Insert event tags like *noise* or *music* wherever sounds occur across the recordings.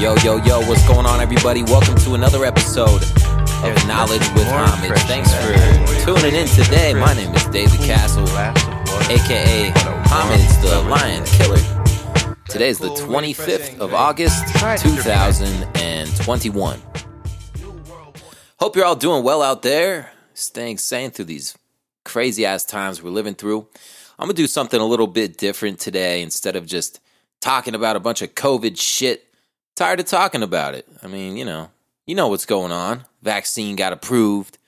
Yo, yo, yo, what's going on, everybody? Welcome to another episode of Knowledge with Homage. Thanks for tuning in today. My name is David Castle, aka Homage the Lion Killer. Today is the 25th of August, 2021. Hope you're all doing well out there, staying sane through these crazy ass times we're living through. I'm gonna do something a little bit different today instead of just talking about a bunch of COVID shit. Tired of talking about it. I mean, you know, you know what's going on. Vaccine got approved.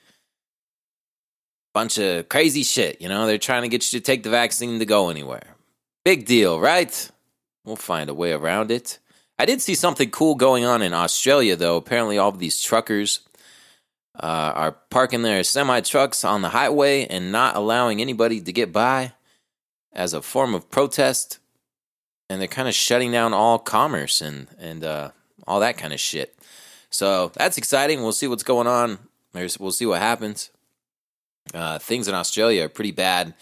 Bunch of crazy shit, you know, they're trying to get you to take the vaccine to go anywhere. Big deal, right? We'll find a way around it. I did see something cool going on in Australia, though. Apparently, all of these truckers uh, are parking their semi trucks on the highway and not allowing anybody to get by as a form of protest and they're kind of shutting down all commerce and and uh, all that kind of shit. So that's exciting. We'll see what's going on. There's, we'll see what happens. Uh, things in Australia are pretty bad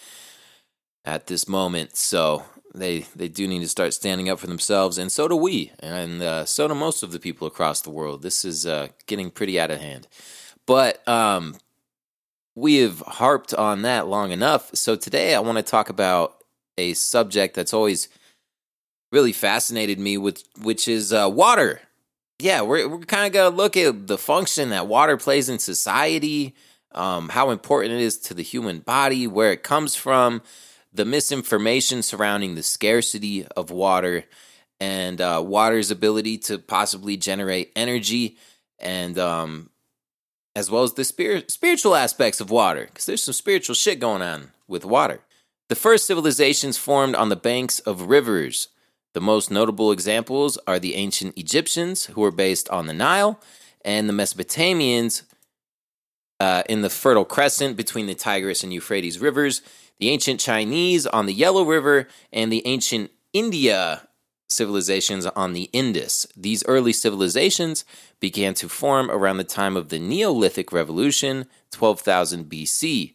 at this moment, so they they do need to start standing up for themselves, and so do we, and uh, so do most of the people across the world. This is uh, getting pretty out of hand, but um, we have harped on that long enough. So today I want to talk about a subject that's always really fascinated me with which is uh, water. Yeah, we're we're kind of gonna look at the function that water plays in society, um, how important it is to the human body, where it comes from, the misinformation surrounding the scarcity of water, and uh, water's ability to possibly generate energy, and um, as well as the spirit, spiritual aspects of water, because there's some spiritual shit going on with water. The first civilizations formed on the banks of rivers the most notable examples are the ancient Egyptians, who were based on the Nile, and the Mesopotamians uh, in the Fertile Crescent between the Tigris and Euphrates rivers, the ancient Chinese on the Yellow River, and the ancient India civilizations on the Indus. These early civilizations began to form around the time of the Neolithic Revolution, 12,000 BC.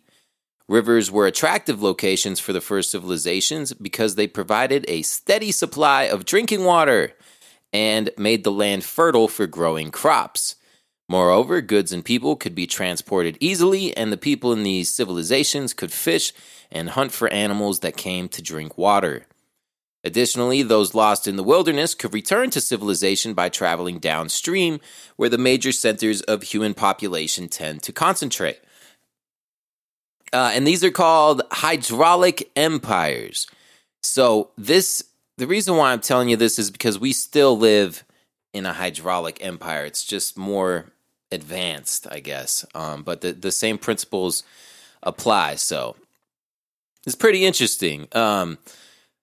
Rivers were attractive locations for the first civilizations because they provided a steady supply of drinking water and made the land fertile for growing crops. Moreover, goods and people could be transported easily, and the people in these civilizations could fish and hunt for animals that came to drink water. Additionally, those lost in the wilderness could return to civilization by traveling downstream, where the major centers of human population tend to concentrate. Uh, and these are called hydraulic empires. So this the reason why I'm telling you this is because we still live in a hydraulic empire. It's just more advanced, I guess. Um, but the, the same principles apply. So it's pretty interesting. Um,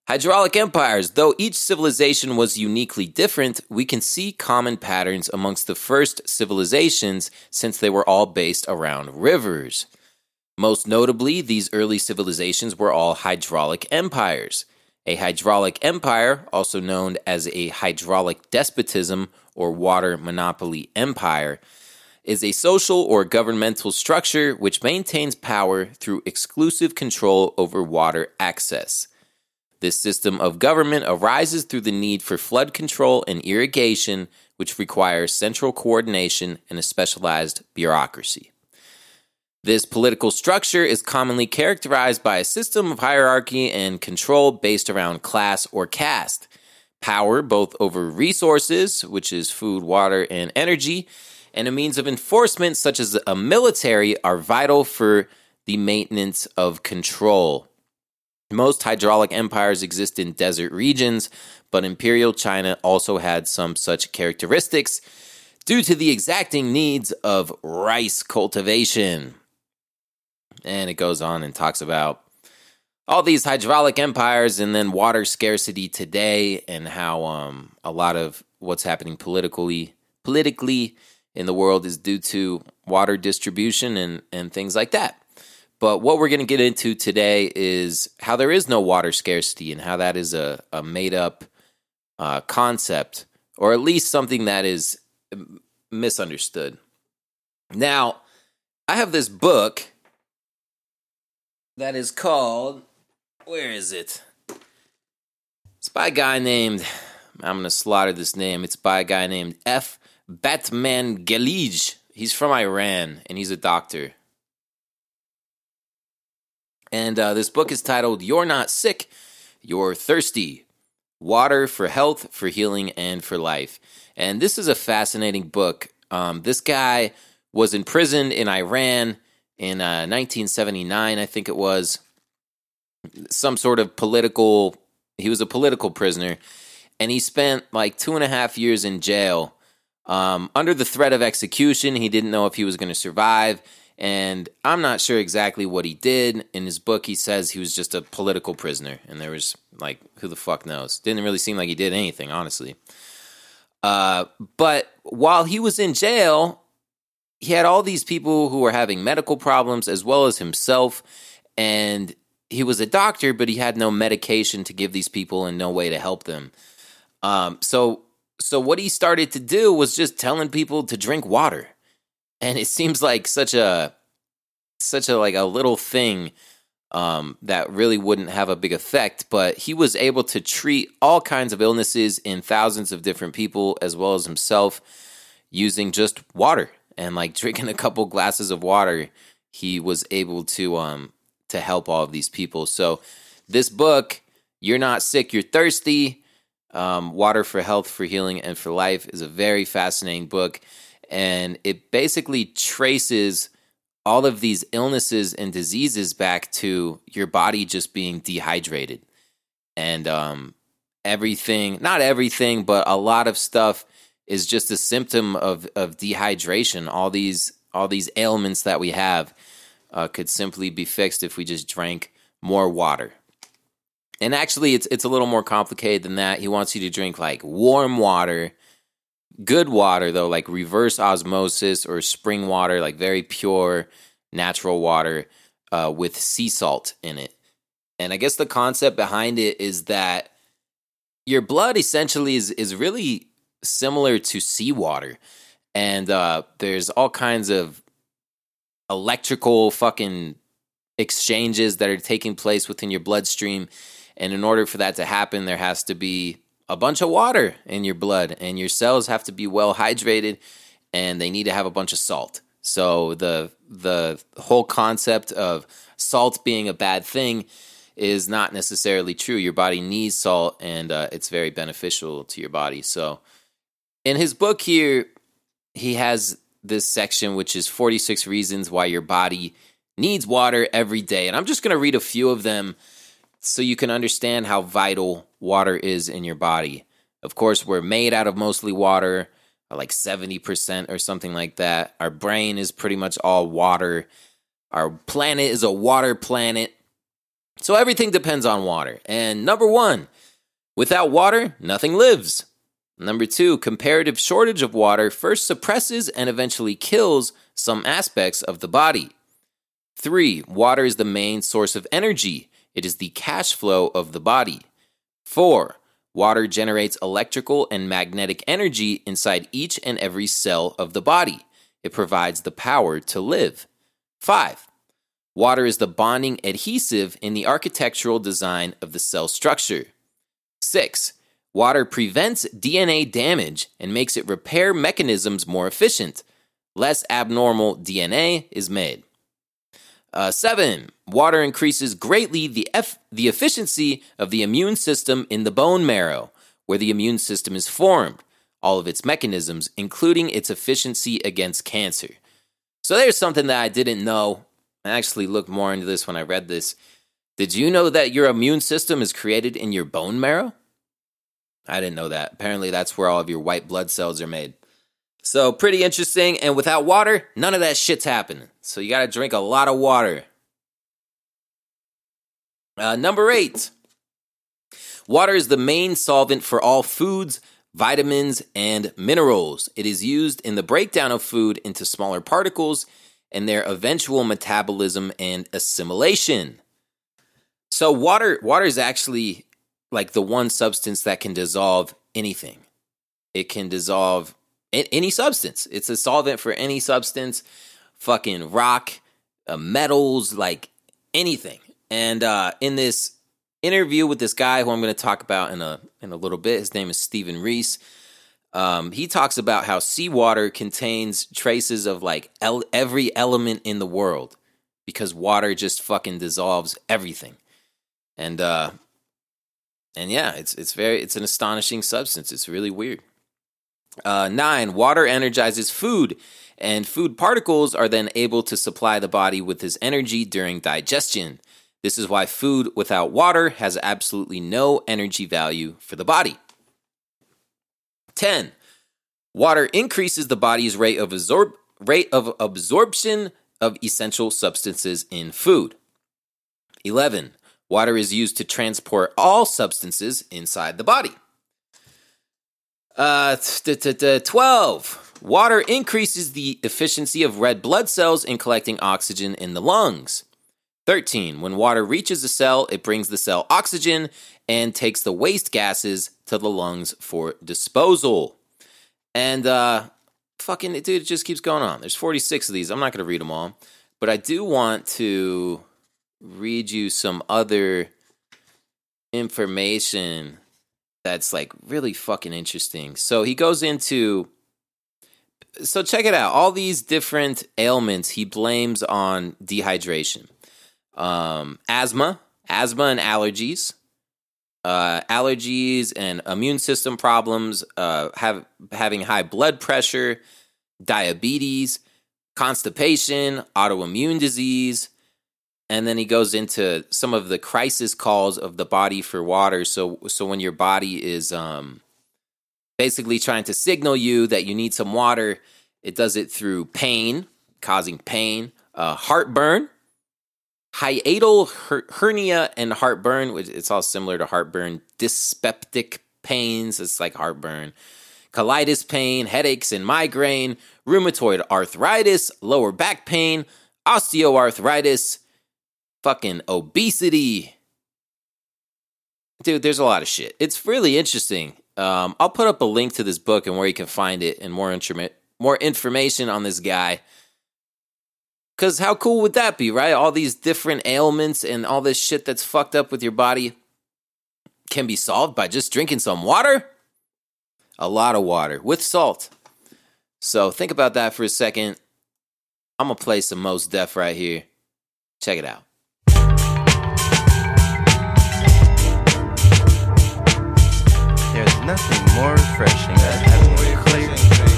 hydraulic empires, though each civilization was uniquely different, we can see common patterns amongst the first civilizations since they were all based around rivers. Most notably, these early civilizations were all hydraulic empires. A hydraulic empire, also known as a hydraulic despotism or water monopoly empire, is a social or governmental structure which maintains power through exclusive control over water access. This system of government arises through the need for flood control and irrigation, which requires central coordination and a specialized bureaucracy. This political structure is commonly characterized by a system of hierarchy and control based around class or caste. Power, both over resources, which is food, water, and energy, and a means of enforcement, such as a military, are vital for the maintenance of control. Most hydraulic empires exist in desert regions, but Imperial China also had some such characteristics due to the exacting needs of rice cultivation. And it goes on and talks about all these hydraulic empires and then water scarcity today and how um, a lot of what's happening politically politically in the world is due to water distribution and, and things like that. But what we're going to get into today is how there is no water scarcity and how that is a, a made up uh, concept, or at least something that is misunderstood. Now, I have this book that is called. Where is it? It's by a guy named I'm to slaughter this name. It's by a guy named F. Batmanghelidj. He's from Iran and he's a doctor. And uh, this book is titled You're Not Sick, You're Thirsty Water for Health, for Healing, and for Life. And this is a fascinating book. Um, this guy was imprisoned in Iran in uh, 1979, I think it was. Some sort of political, he was a political prisoner. And he spent like two and a half years in jail um, under the threat of execution. He didn't know if he was going to survive and I'm not sure exactly what he did. In his book, he says he was just a political prisoner, and there was like, who the fuck knows? Didn't really seem like he did anything, honestly. Uh, but while he was in jail, he had all these people who were having medical problems as well as himself, and he was a doctor, but he had no medication to give these people and no way to help them. Um, so, so what he started to do was just telling people to drink water and it seems like such a such a like a little thing um, that really wouldn't have a big effect, but he was able to treat all kinds of illnesses in thousands of different people as well as himself using just water and like *laughs* drinking a couple glasses of water. He was able to um to help all of these people. So this book, you're not sick, you're thirsty. Um, Water for Health, for Healing, and for Life is a very fascinating book and it basically traces all of these illnesses and diseases back to your body just being dehydrated and um, everything not everything but a lot of stuff is just a symptom of of dehydration. All these all these ailments that we have uh, could simply be fixed if we just drank more water. And actually it's it's a little more complicated than that. He wants you to drink like warm water good water though, like reverse osmosis or spring water, like very pure natural water uh, with sea salt in it. And I guess the concept behind it is that your blood essentially is is really similar to seawater, and uh, there's all kinds of electrical fucking exchanges that are taking place within your bloodstream. And in order for that to happen, there has to be a bunch of water in your blood, and your cells have to be well hydrated, and they need to have a bunch of salt. So the the whole concept of salt being a bad thing is not necessarily true. Your body needs salt, and uh, it's very beneficial to your body. So, in his book here, he has this section which is 46 reasons why your body needs water every day, and I'm just going to read a few of them so you can understand how vital water is in your body. Of course, we're made out of mostly water, like 70% or something like that. Our brain is pretty much all water. Our planet is a water planet. So everything depends on water. And number one, without water, nothing lives. Number two, comparative shortage of water first suppresses and eventually kills some aspects of the body. Three, water is the main source of energy. It is the cash flow of the body. 4. Water generates electrical and magnetic energy inside each and every cell of the body. It provides the power to live. 5. Water is the bonding adhesive in the architectural design of the cell structure. 6. Water prevents DNA damage and makes it repair mechanisms more efficient. Less abnormal DNA is made. Uh, seven, water increases greatly the, the efficiency of the immune system in the bone marrow, where the immune system is formed, all of its mechanisms, including its efficiency against cancer. So there's something that I didn't know. I actually looked more into this when I read this. Did you know that your immune system is created in your bone marrow? I didn't know that. Apparently, that's where all of your white blood cells are made. So pretty interesting. And without water, none of that shit's happening. So you got to drink a lot of water. Uh, number eight. Water is the main solvent for all foods, vitamins, and minerals. It is used in the breakdown of food into smaller particles and their eventual metabolism and assimilation. So water water is actually like the one substance that can dissolve anything. It can dissolve any substance. It's a solvent for any substance, fucking rock, uh, metals, like anything. And uh, in this interview with this guy who I'm going to talk about in a in a little bit. His name is Stephen Reese. Um, he talks about how seawater contains traces of like el- every element in the world because water just fucking dissolves everything. And uh and yeah, it's it's very it's an astonishing substance. It's really weird. Uh, nine, water energizes food, and food particles are then able to supply the body with this energy during digestion. This is why food without water has absolutely no energy value for the body. 10. Water increases the body's rate of, absorb- rate of absorption of essential substances in food. 11. Water is used to transport all substances inside the body. Uh, 12. Water increases the efficiency of red blood cells in collecting oxygen in the lungs. 13. When water reaches a cell, it brings the cell oxygen and takes the waste gases to the lungs for disposal. And uh fucking dude, it just keeps going on. There's 46 of these. I'm not going to read them all, but I do want to read you some other information that's like really fucking interesting. So he goes into so check it out. All these different ailments he blames on dehydration. Um, asthma, asthma and allergies, uh, allergies and immune system problems, uh, have having high blood pressure, diabetes, constipation, autoimmune disease, and then he goes into some of the crisis calls of the body for water. So, so when your body is um, basically trying to signal you that you need some water, it does it through pain, causing pain, uh, heartburn, hiatal her- hernia, and heartburn. Which it's all similar to heartburn. Dyspeptic pains, it's like heartburn. Colitis pain, headaches and migraine, rheumatoid arthritis, lower back pain, osteoarthritis, fucking obesity. Dude, there's a lot of shit. It's really interesting. Um, I'll put up a link to this book and where you can find it and more intrami- more information on this guy. Cause how cool would that be, right? All these different ailments and all this shit that's fucked up with your body can be solved by just drinking some water. A lot of water with salt. So think about that for a second. I'm gonna play some Mos Def right here. Check it out. Nothing more refreshing than having a clear,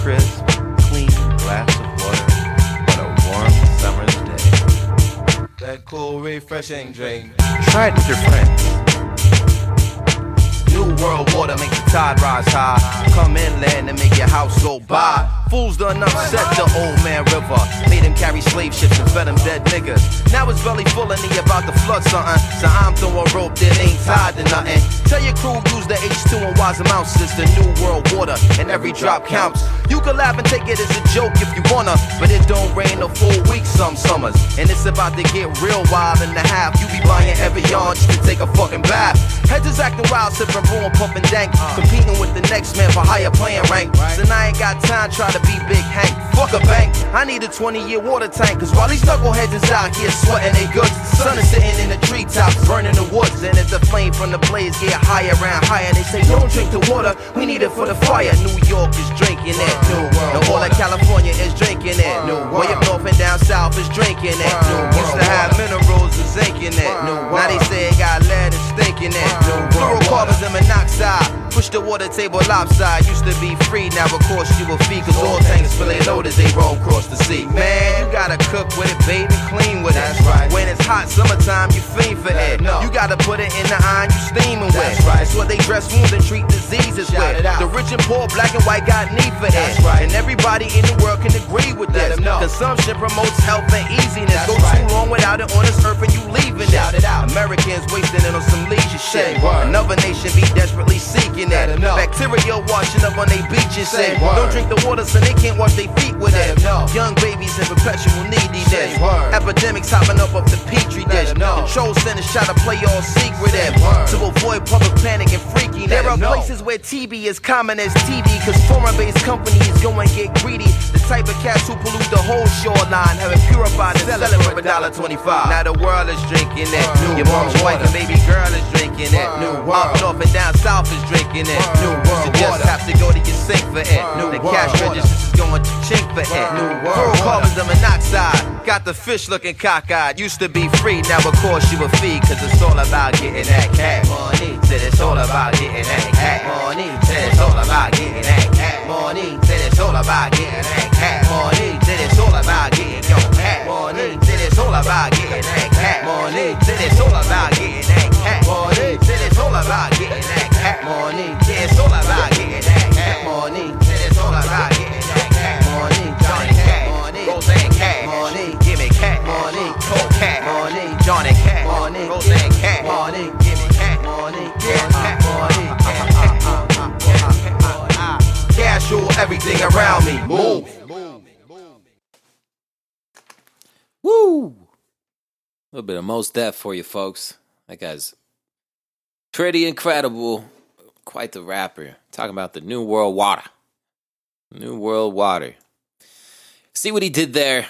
crisp, clean glass of water on a warm summer's day. That cool, refreshing drink. Try it with your friends. New world water make the tide rise high. Come inland and make your house go by. Fools done upset the old man river. Made him carry slave ships and fed him dead niggas. Now his belly full and he about to flood something. So I'm throwing rope that ain't tied to nothing. Tell your crew use the H2 and wise amounts. It's the new world water and every drop counts. You can laugh and take it as a joke if you wanna, but it don't rain a full week some summers. And it's about to get real wild in the half. You be buying every just to take a fucking bath. Heads is acting wild, sipping and pumping dank. Uh. Competing with the next man for higher playing rank. So I ain't got time try to be Big Hank. Fuck a bank. I need a 20 year water tank. Cause while these knuckleheads is out here sweating they goods, the sun is sitting in the treetops, burning the woods. And as the flame from the blaze get higher and higher, they say, Don't drink the water, we need it for the fire. New York is drinking it. New world. The whole of California is drinking it. New Way up north and down south is drinking it. New Used to have minerals and zinc in it. New Now they say it got lead and stink in it. New Fluorocarbons and monoxide. Push the water table lopside. Used to be free, now of course you will fee. Cause all tankers fill they load as they roll across the sea. Man, you gotta cook with it, bathe and clean with That's it. right. When it's hot summertime, you fiend for Let it. know. You gotta put it in the iron, you steaming with. That's right. It's what they dress wounds and treat diseases Shout with. The rich and poor, black and white got need for That's it. right. And everybody in the world can agree with Let this. Consumption promotes health and easiness. That's Go right. too long without it on this earth and you leaving Shout it out. Americans wasting it on some leisure shit. Another nation be desperately seeking Let it. Bacteria washing up on their beaches. Say word. don't drink the water so they can't wash their feet with Let it. Young babies in perpetual neediness. Epidemics hopping up off the petri dish. Control centers try to play all secret word. to avoid public panic and freakiness. There are places is where TB is common as TV, cause foreign based companies go and get greedy. The type of cats who pollute the whole shoreline, have it purified and sell it for a dollar twenty-five. Now the world is drinking that. New Your mom's wife and baby girl is drinking that. New Up north and down south is drinking that. New You world just have to go to your sink for it. New The cash register registers is going to chink for it. New world Fluorocarbons and monoxide. Got the fish looking cockeyed. Used to be free, now of course you a fee. Cause it's all about getting that cash money. Said it's all about getting that cash money. Said it's all about getting that cash money. It's all about getting that cash money. It's all about getting your cash money. It's all about getting that cash money. It's all about getting that cash money. It's all about getting that cash money. Johnny Cash money. Roseanne Cash money. Give me cash money. Cash money. Johnny Cash money. Roseanne Cash money. Give me cash money. Yeah, Cash rule everything around me. Move. Woo! A little bit of Mos Def for you folks. That guy's pretty incredible. Quite the rapper. Talking about the New World Water. New World Water. See what he did there?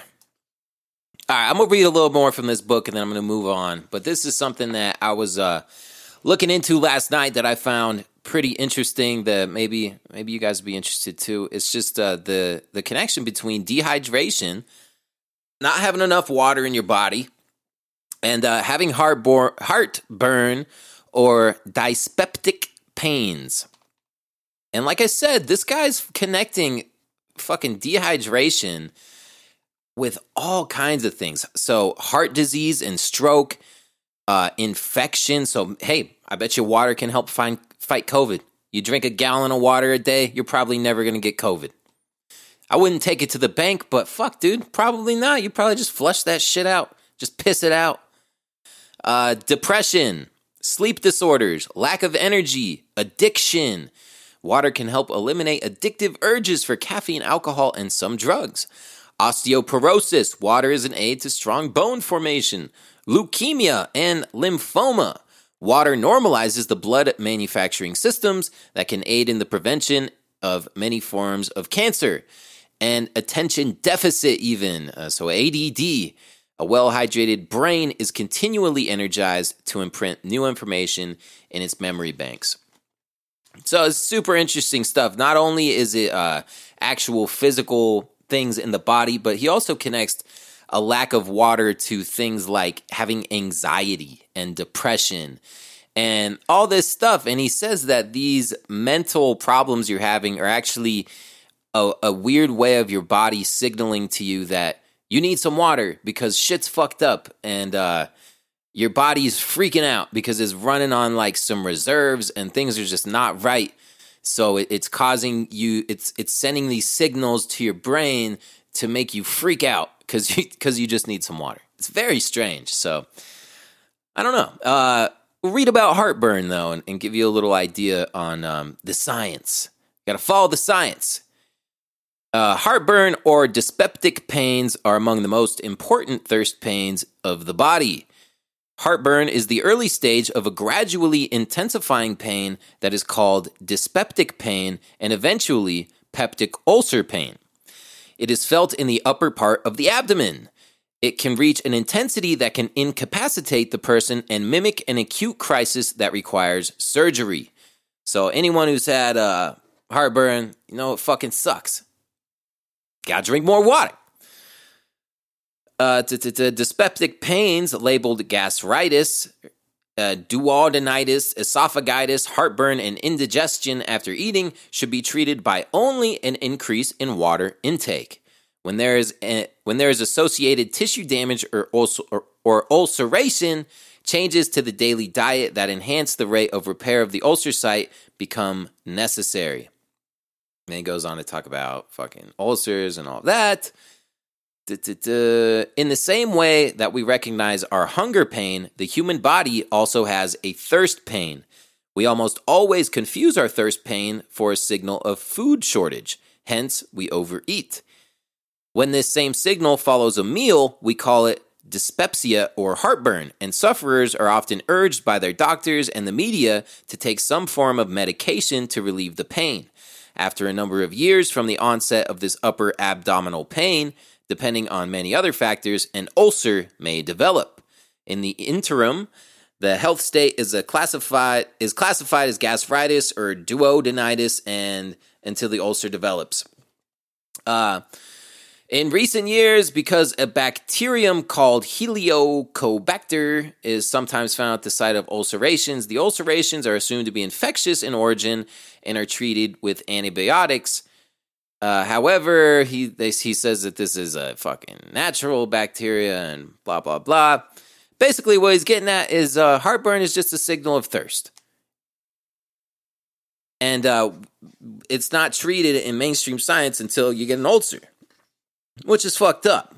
All right, I'm gonna read a little more from this book and then I'm gonna move on. But this is something that I was uh, looking into last night that I found pretty interesting. That maybe maybe you guys would be interested too. It's just uh, the the connection between dehydration not having enough water in your body and uh, having heartburn, heartburn or dyspeptic pains. And like I said, this guy's connecting fucking dehydration with all kinds of things. So, heart disease and stroke, uh, infection. So, hey, I bet you water can help find, fight COVID. You drink a gallon of water a day, you're probably never going to get COVID. I wouldn't take it to the bank, but fuck, dude, probably not. You probably just flush that shit out, just piss it out. Uh, depression, sleep disorders, lack of energy, addiction. Water can help eliminate addictive urges for caffeine, alcohol, and some drugs. Osteoporosis, water is an aid to strong bone formation. Leukemia and lymphoma. Water normalizes the blood manufacturing systems that can aid in the prevention of many forms of cancer and attention deficit, even. Uh, so, ADD. A well hydrated brain is continually energized to imprint new information in its memory banks. So, it's super interesting stuff. Not only is it uh, actual physical things in the body, but he also connects a lack of water to things like having anxiety and depression and all this stuff. And he says that these mental problems you're having are actually a, a weird way of your body signaling to you that you need some water because shit's fucked up and uh, your body's freaking out because it's running on like some reserves and things are just not right. So it, it's causing you, it's it's sending these signals to your brain to make you freak out because you because you just need some water. It's very strange. So I don't know. Uh, we'll read about heartburn though, and, and give you a little idea on um, the science. Got to follow the science. Uh, heartburn or dyspeptic pains are among the most important thirst pains of the body. Heartburn is the early stage of a gradually intensifying pain that is called dyspeptic pain and eventually peptic ulcer pain. It is felt in the upper part of the abdomen. It can reach an intensity that can incapacitate the person and mimic an acute crisis that requires surgery. So, anyone who's had uh, heartburn, you know, it fucking sucks. Gotta drink more water. Uh, dyspeptic pains labeled gastritis, uh, duodenitis, esophagitis, heartburn, and indigestion after eating should be treated by only an increase in water intake. When there is a, when there is associated tissue damage or, or, or ulceration, changes to the daily diet that enhance the rate of repair of the ulcer site become necessary. And he goes on to talk about fucking ulcers and all that. In the same way that we recognize our hunger pain, the human body also has a thirst pain. We almost always confuse our thirst pain for a signal of food shortage, hence, we overeat. When this same signal follows a meal, we call it dyspepsia or heartburn, and sufferers are often urged by their doctors and the media to take some form of medication to relieve the pain. After a number of years from the onset of this upper abdominal pain, depending on many other factors, an ulcer may develop. In the interim, the health state is classified is classified as gastritis or duodenitis, and until the ulcer develops. Uh, in recent years, because a bacterium called Helicobacter is sometimes found at the site of ulcerations, the ulcerations are assumed to be infectious in origin and are treated with antibiotics. Uh, however, he they, he says that this is a fucking natural bacteria and blah blah blah. Basically, what he's getting at is uh, heartburn is just a signal of thirst, and uh, it's not treated in mainstream science until you get an ulcer which is fucked up.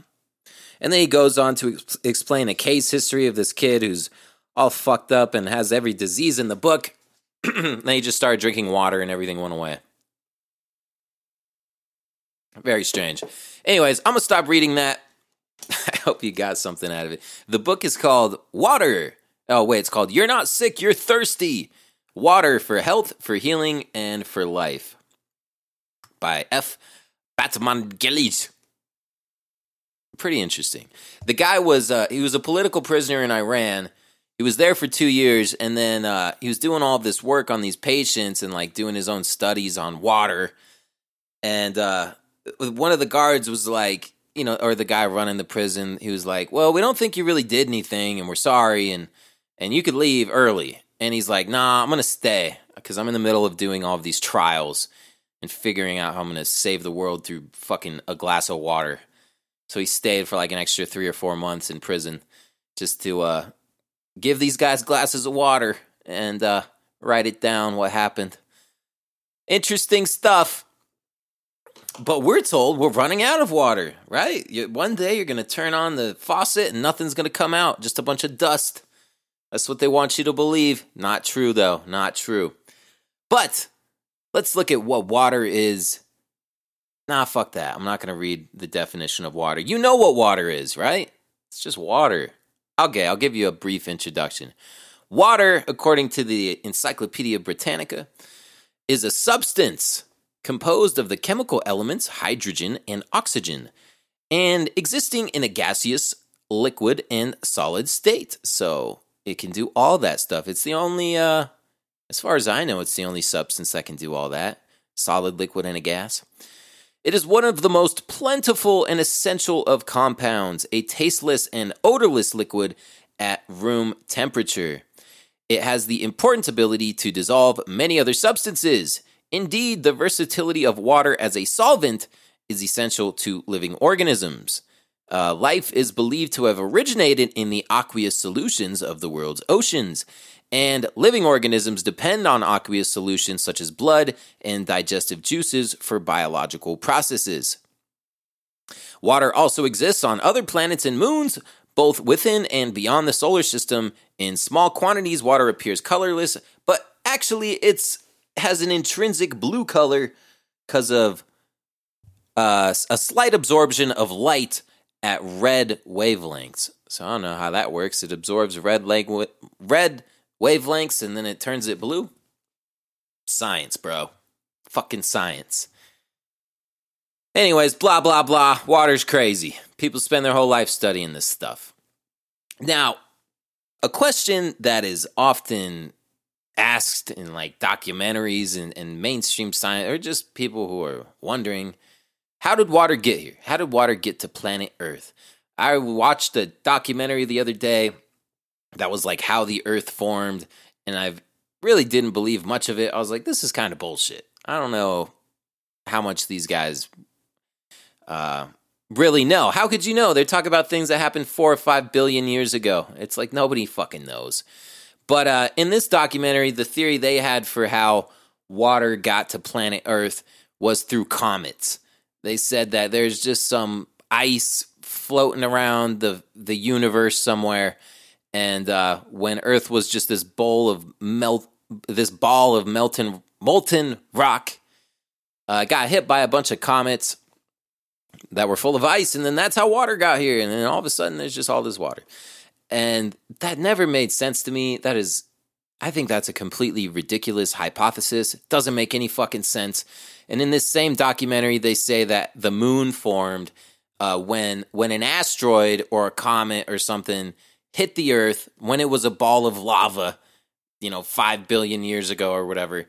And then he goes on to ex- explain a case history of this kid who's all fucked up and has every disease in the book. *clears throat* then he just started drinking water and everything went away. Very strange. Anyways, I'm going to stop reading that. *laughs* I hope you got something out of it. The book is called Water. Oh, wait, it's called You're Not Sick, You're Thirsty. Water for Health, for Healing, and for Life by F. Batmanghelidj pretty interesting. The guy was uh, he was a political prisoner in Iran. He was there for two years, and then uh, he was doing all this work on these patients and like doing his own studies on water. And uh, one of the guards was like, you know, or the guy running the prison, he was like, "Well, we don't think you really did anything, and we're sorry, and and you could leave early." And he's like, "Nah, I'm gonna stay because I'm in the middle of doing all of these trials." and figuring out how I'm to save the world through fucking a glass of water. So he stayed for like an extra three or four months in prison just to uh, give these guys glasses of water and uh, write it down what happened. Interesting stuff. But we're told we're running out of water, right? You, one day you're going to turn on the faucet and nothing's going to come out, just a bunch of dust. That's what they want you to believe. Not true, though. Not true. But let's look at what water is Nah, fuck that. I'm not going to read the definition of water. You know what water is, right? It's just water. Okay, I'll give you a brief introduction. Water, according to the Encyclopedia Britannica, is a substance composed of the chemical elements hydrogen and oxygen and existing in a gaseous, liquid, and solid state. So it can do all that stuff. It's the only, uh, as far as I know, it's the only substance that can do all that solid, liquid, and a gas. It is one of the most plentiful and essential of compounds, a tasteless and odorless liquid at room temperature. It has the important ability to dissolve many other substances. Indeed, the versatility of water as a solvent is essential to living organisms. Uh, life is believed to have originated in the aqueous solutions of the world's oceans, and living organisms depend on aqueous solutions such as blood and digestive juices for biological processes. Water also exists on other planets and moons, both within and beyond the solar system. In small quantities, water appears colorless, but actually it's has an intrinsic blue color because of uh, a slight absorption of light at red wavelengths. So I don't know how that works. It absorbs red red wavelengths and then it turns it blue. Science, bro. Fucking science. Anyways, blah, blah, blah. Water's crazy. People spend their whole life studying this stuff. Now, a question that is often asked in like documentaries and, and mainstream science, or just people who are wondering how did water get here? How did water get to planet Earth? I watched a documentary the other day that was like how the earth formed and i really didn't believe much of it. I was like this is kind of bullshit. I don't know how much these guys uh, really know. How could you know? They talk about things that happened four or five billion years ago. It's like nobody fucking knows but uh, in this documentary the theory they had for how water got to planet earth was through comets they said that there's just some ice floating around the the universe somewhere and uh, when Earth was just this bowl of melt, this ball of melting molten rock, uh, got hit by a bunch of comets, that were full of ice, and then that's how water got here. And then all of a sudden, there's just all this water. And that never made sense to me. That is, I think that's a completely ridiculous hypothesis. It doesn't make any fucking sense. And in this same documentary, they say that the moon formed uh, when when an asteroid or a comet or something hit the Earth when it was a ball of lava, you know, five billion years ago or whatever,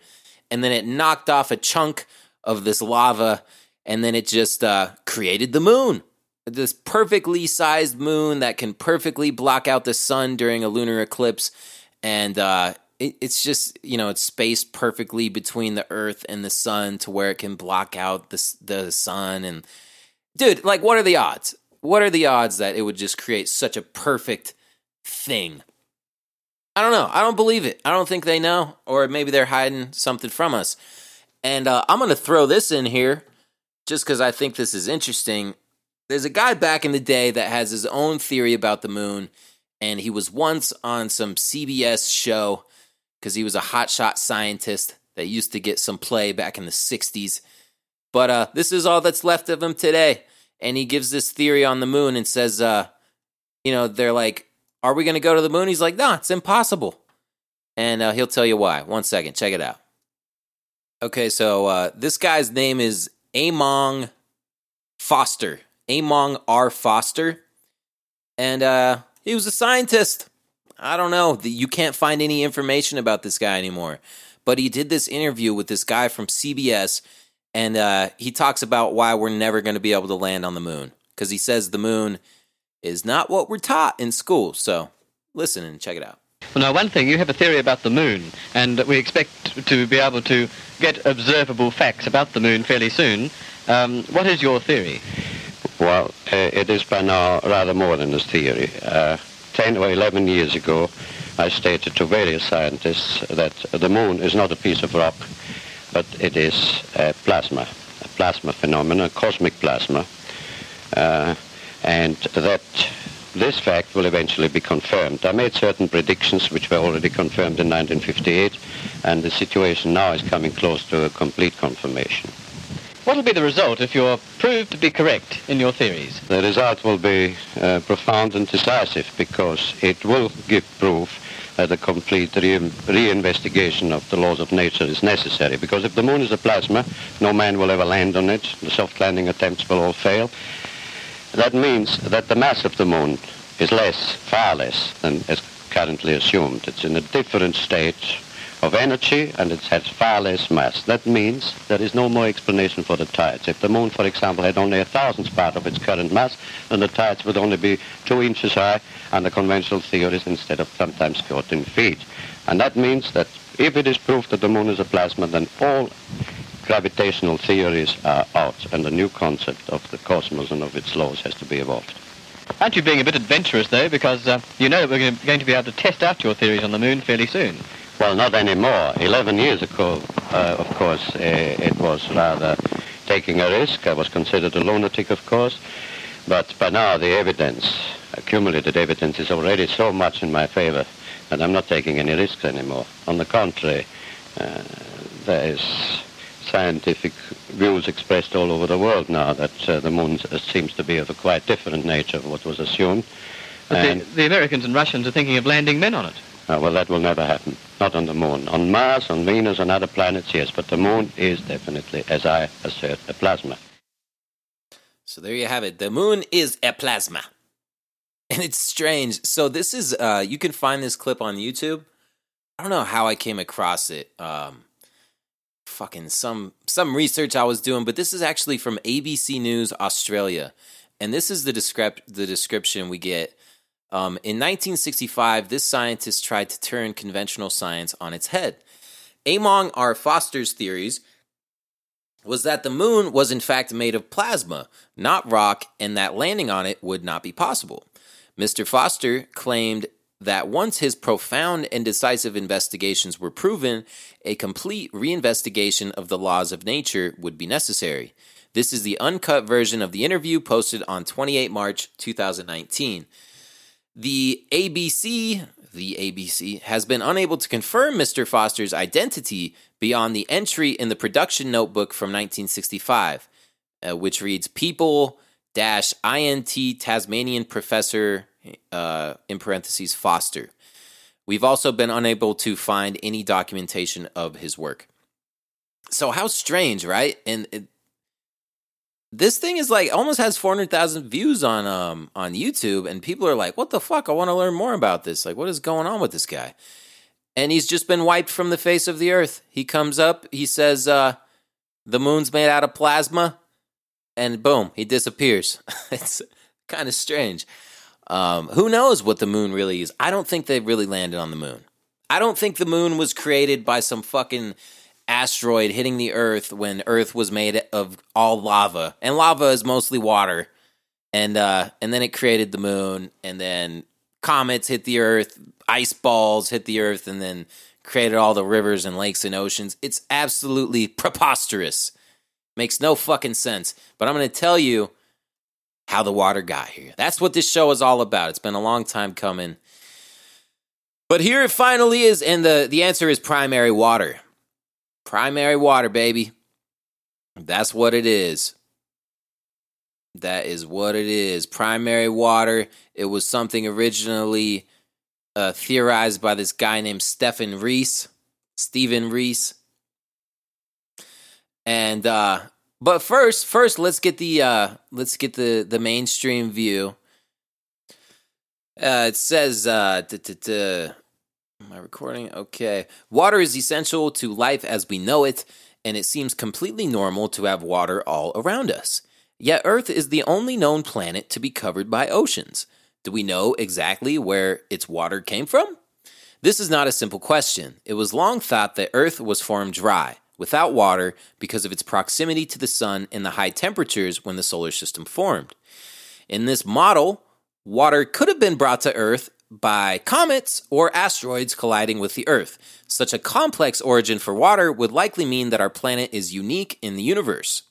and then it knocked off a chunk of this lava, and then it just uh, created the moon. This perfectly sized moon that can perfectly block out the sun during a lunar eclipse, and uh, it, it's just you know it's spaced perfectly between the Earth and the sun to where it can block out the the sun. And dude, like, what are the odds? What are the odds that it would just create such a perfect thing? I don't know. I don't believe it. I don't think they know, or maybe they're hiding something from us. And uh, I'm going to throw this in here just because I think this is interesting. There's a guy back in the day that has his own theory about the moon, and he was once on some CBS show because he was a hotshot scientist that used to get some play back in the 60s. But uh, this is all that's left of him today. And he gives this theory on the moon and says, uh, you know, they're like, are we going to go to the moon? He's like, no, it's impossible. And uh, he'll tell you why. One second, check it out. Okay, so uh, this guy's name is Among Foster. Among R. Foster. And uh, he was a scientist. I don't know. You can't find any information about this guy anymore. But he did this interview with this guy from CBS, and uh, he talks about why we're never going to be able to land on the moon. Because he says the moon is not what we're taught in school. So listen and check it out. Well, now, one thing, you have a theory about the moon, and we expect to be able to get observable facts about the moon fairly soon. Um, what is your theory? Well, uh, it is by now rather more than a theory. Uh, 10 or 11 years ago, I stated to various scientists that the moon is not a piece of rock, but it is a plasma, a plasma phenomenon, cosmic plasma, uh, and that this fact will eventually be confirmed. I made certain predictions which were already confirmed in 1958, and the situation now is coming close to a complete confirmation. What will be the result if you're proved to be correct in your theories? The result will be uh, profound and decisive because it will give proof that a complete re- reinvestigation of the laws of nature is necessary. Because if the moon is a plasma, no man will ever land on it. The soft landing attempts will all fail. That means that the mass of the moon is less, far less than is currently assumed. It's in a different state of energy and it has far less mass. That means there is no more explanation for the tides. If the moon, for example, had only a thousandth part of its current mass, then the tides would only be two inches high under conventional theories instead of sometimes 14 feet. And that means that if it is proved that the moon is a plasma, then all gravitational theories are out and a new concept of the cosmos and of its laws has to be evolved. Aren't you being a bit adventurous, though, because uh, you know that we're going to be able to test out your theories on the moon fairly soon? Well, not anymore. Eleven years ago, uh, of course, uh, it was rather taking a risk. I was considered a lunatic, of course. But by now, the evidence, accumulated evidence, is already so much in my favor that I'm not taking any risks anymore. On the contrary, uh, there is scientific views expressed all over the world now that uh, the moon seems to be of a quite different nature from what was assumed. The, the, Americans and Russians are thinking of landing men on it. Uh, well, that will never happen. Not on the moon. On Mars, on Venus, on other planets, yes. But the moon is definitely, as I assert, a plasma. So there you have it. The moon is a plasma. *laughs* And it's strange. So this is, uh, you can find this clip on YouTube. I don't know how I came across it. Um, fucking some some research I was doing, but this is actually from ABC News Australia, and this is the descript the description we get. Um, in 1965, this scientist tried to turn conventional science on its head. Among R. Foster's theories was that the moon was in fact made of plasma, not rock, and that landing on it would not be possible. Mr. Foster claimed that once his profound and decisive investigations were proven, a complete reinvestigation of the laws of nature would be necessary. This is the uncut version of the interview posted on 28 March 2019. The ABC, the ABC, has been unable to confirm Mr. Foster's identity beyond the entry in the production notebook from 1965. uh, which reads people dash int Tasmanian professor uh, in parentheses Foster. We've also been unable to find any documentation of his work. So how strange, right? And it, this thing is like almost has 400,000 views on um on YouTube and people are like, "What the fuck? I want to learn more about this. Like what is going on with this guy?" And he's just been wiped from the face of the earth. He comes up, he says uh the moon's made out of plasma and boom, he disappears. *laughs* it's kind of strange. Um, who knows what the moon really is? I don't think they really landed on the moon. I don't think the moon was created by some fucking asteroid hitting the earth when earth was made of all lava and lava is mostly water. And uh and then it created the moon and then comets hit the earth ice balls hit the earth and then created all the rivers and lakes and oceans. It's absolutely preposterous. Makes no fucking sense. But i'm going to tell you how the water got here. That's what this show is all about. It's been a long time coming. But here it finally is and the the answer is primary water Primary water, baby. That's what it is. That is what it is. Primary water. It was something originally uh, theorized by this guy named Stephen Riess. Stephen Riess. And uh but first, first let's get the uh let's get the the mainstream view. Uh it says uh I recording? Okay. Water is essential to life as we know it, and it seems completely normal to have water all around us. Yet Earth is the only known planet to be covered by oceans. Do we know exactly where its water came from? This is not a simple question. It was long thought that Earth was formed dry, without water, because of its proximity to the sun and the high temperatures when the solar system formed. In this model, water could have been brought to Earth by comets or asteroids colliding with the Earth. Such a complex origin for water would likely mean that our planet is unique in the universe.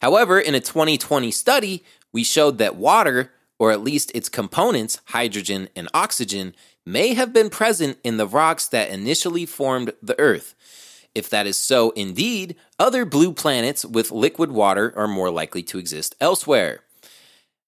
However, in a 2020 study, we showed that water, or at least its components, hydrogen and oxygen, may have been present in the rocks that initially formed the Earth. If that is so indeed, other blue planets with liquid water are more likely to exist elsewhere.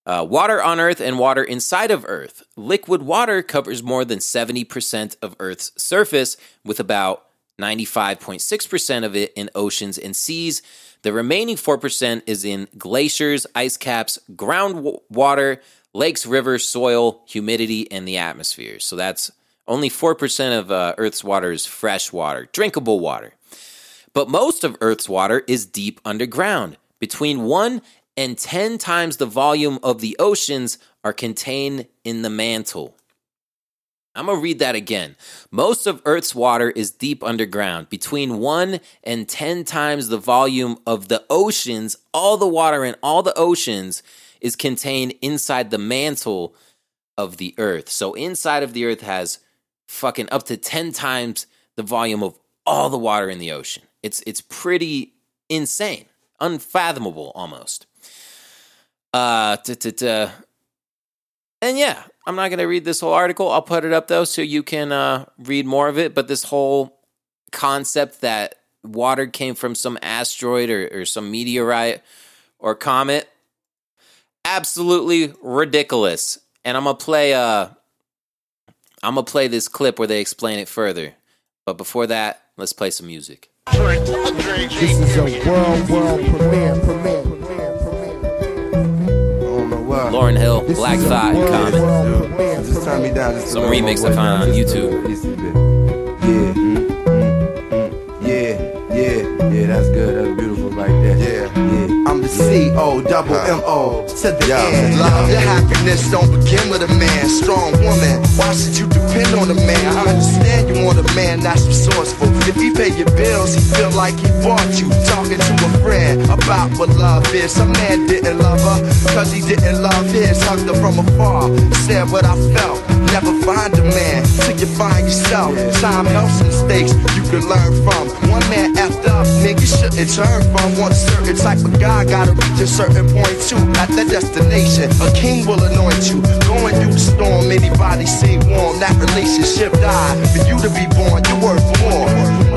Uh, water on Earth and water inside of Earth. Liquid water covers more than 70% of Earth's surface, with about 95.6% of it in oceans and seas. The remaining 4% is in glaciers, ice caps, groundwater, lakes, rivers, soil, humidity, and the atmosphere. So that's only 4% of uh, Earth's water is fresh water, drinkable water. But most of Earth's water is deep underground. Between 1 and 10 times the volume of the oceans are contained in the mantle. I'm going to read that again. Most of Earth's water is deep underground. Between 1 and 10 times the volume of the oceans, all the water in all the oceans is contained inside the mantle of the Earth. So inside of the Earth has fucking up to 10 times the volume of all the water in the ocean. It's it's pretty insane, unfathomable almost. Uh, and yeah, I'm not going to read this whole article. I'll put it up though so you can uh, read more of it. But this whole concept that water came from some asteroid or, or some meteorite or comet, absolutely ridiculous. And I'm gonna play uh I'm gonna play this clip where they explain it further. But before that, let's play some music. This is a world, world premiere, premiere, premiere, premiere. Lauryn Hill, This Black Thought, and Common. Just turn me down. Just Some remix I found on. YouTube. Just a bit. Yeah. Mm, mm, mm. Yeah, yeah, yeah, that's good. That's beautiful I'm the C O double M O to the Yeah. end. Love your happiness don't begin with a man. Strong woman, why should you depend on a man? I understand you want a man that's resourceful. If he pay your bills, he feel like he bought you. Talking to a friend about what love is. Some man didn't love her, cause he didn't love his. Hugged her from afar, said what I felt. Never find a man till you find yourself. Time helps mistakes you can learn from. One man effed up, nigga shouldn't turn from. One certain type of guy gotta reach a certain point too. At the destination, a king will anoint you. Going through the storm, anybody say warm. That relationship died. For you to be born, you're worth more.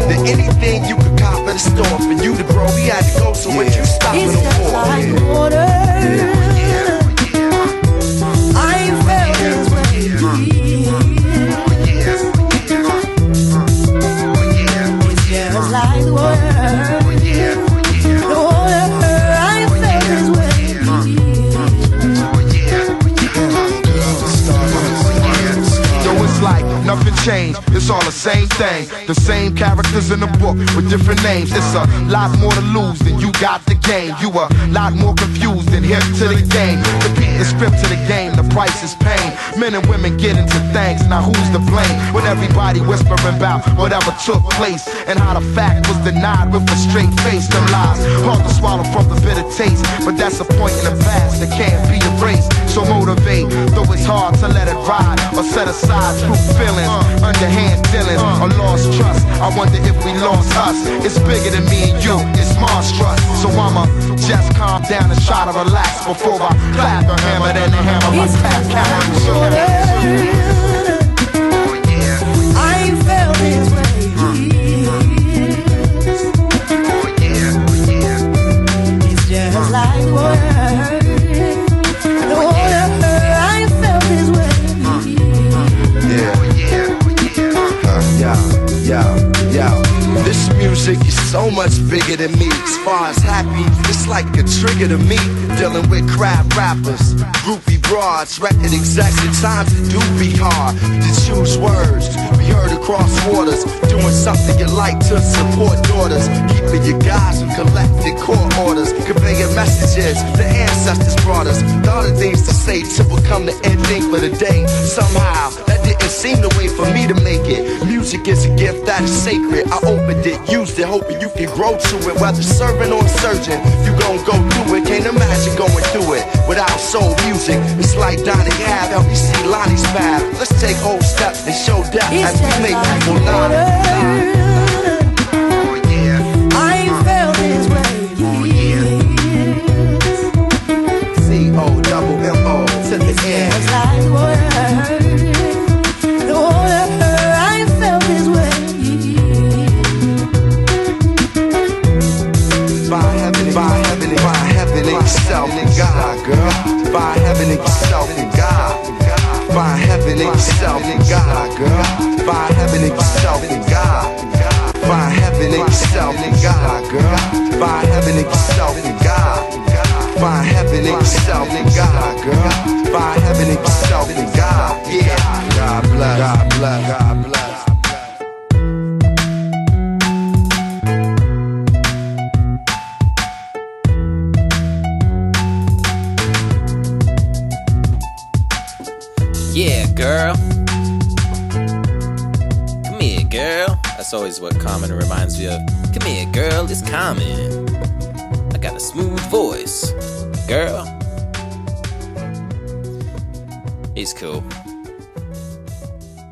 than anything you could cop at a store. For you to grow, we had to go, so what you stopping It's just for? like water. I like nothing changed. It's all the same thing. The same characters in the book with different names. It's a lot more to lose than you got the game. You a lot more confused than hip to the game. Repeat the script to the game. The price is pain. Men and women get into things. Now who's to blame? When everybody whispering about whatever took place and how the fact was denied with a straight face. Them lies hard to swallow from the bitter taste, but that's a point in the past that can't be erased. So motivate, though it's hard to let it ride or set aside true feelings, Uh. underhand dealings, or uh. lost trust. I wonder if we lost us. It's bigger than me and you, it's monstrous. So I'ma just calm down and try to relax before I clap the hammer, then the hammer my It's tap just cat. like water. I ain't felt this so much bigger than me. As far as happy, it's like a trigger to me. Dealing with crap rappers, groupie broads, record execs. At times it do be hard to choose words. Be heard across waters, doing something you like to support daughters. Keeping your guys who collected court orders, conveying messages the ancestors brought us. Thought of things to say to become the end thing for the day. Somehow that didn't seem the way for me to make it. Music is a gift that is sacred. I opened it, used it, hoping you can grow to it. Whether serving or surgeon, you gon' go through it. Can't imagine going through it without soul music. It's like Donnie Ave, help me see Lonnie's path. Let's take whole steps and show depth as we make people water. Heaven and yourself and God, girl. By heaven and yourself and God. By heaven and yourself and God, Common reminds me of. Come here, girl. It's Common. I got a smooth voice. Girl. He's cool.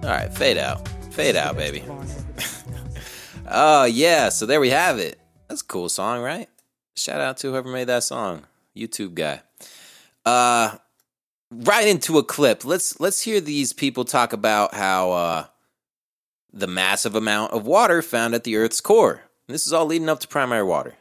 Alright, fade out. Fade out, baby. *laughs* oh, yeah. So there we have it. That's a cool song, right? Shout out to whoever made that song. YouTube guy. Uh, right into a clip. Let's let's hear these people talk about how uh, the massive amount of water found at the Earth's core. This is all leading up to primary water.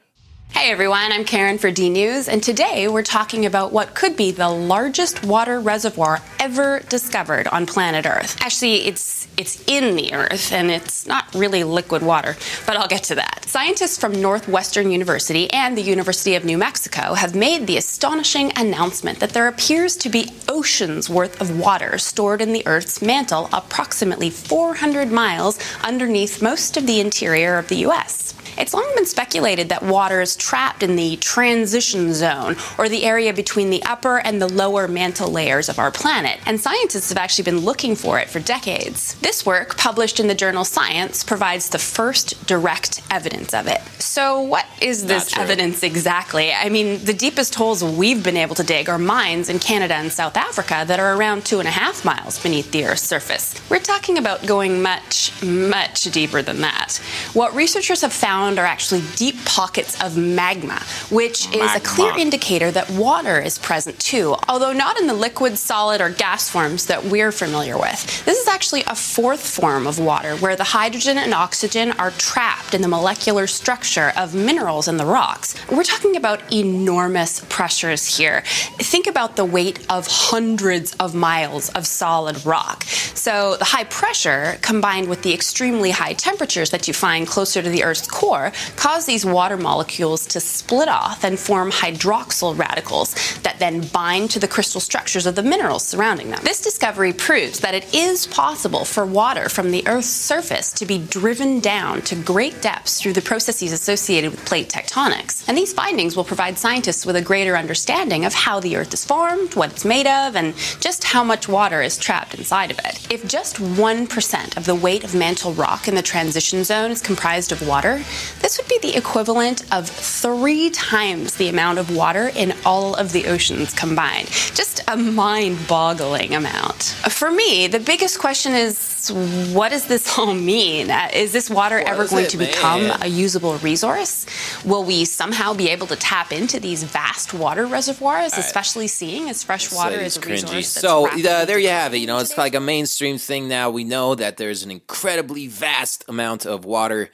Hey everyone, I'm Karen for DNews, and today we're talking about what could be the largest water reservoir ever discovered on planet Earth. Actually, it's it's in the Earth, and it's not really liquid water, but I'll get to that. Scientists from Northwestern University and the University of New Mexico have made the astonishing announcement that there appears to be oceans worth of water stored in the Earth's mantle, approximately 400 miles underneath most of the interior of the U.S. It's long been speculated that water is trapped in the transition zone, or the area between the upper and the lower mantle layers of our planet, and scientists have actually been looking for it for decades. This work, published in the journal Science, provides the first direct evidence of it. So, what is this evidence exactly? I mean, the deepest holes we've been able to dig are mines in Canada and South Africa that are around two and a half miles beneath the Earth's surface. We're talking about going much, much deeper than that. What researchers have found are actually deep pockets of magma, which is a clear indicator that water is present too, although not in the liquid, solid, or gas forms that we're familiar with. This is actually a fourth form of water where the hydrogen and oxygen are trapped in the molecular structure of minerals in the rocks. We're talking about enormous pressures here. Think about the weight of hundreds of miles of solid rock. So the high pressure combined with the extremely high temperatures that you find closer to the Earth's core cause these water molecules to split off and form hydroxyl radicals that then bind to the crystal structures of the minerals surrounding them. This discovery proves that it is possible for water from the Earth's surface to be driven down to great depths through the processes associated with plate tectonics. And these findings will provide scientists with a greater understanding of how the Earth is formed, what it's made of, and just how much water is trapped inside of it. If just 1% of the weight of mantle rock in the transition zone is comprised of water, this would be the equivalent of three times the amount of water in all of the oceans combined. Just a mind boggling amount. For me, the biggest question is what does this all mean? Uh, Is this water What ever going to become a usable resource? Will we somehow be able to tap into these vast water reservoirs, especially seeing as fresh water is a resource? That's So uh, there you have it. You know, it's like a mainstream thing now. We know that there's an incredibly vast amount of water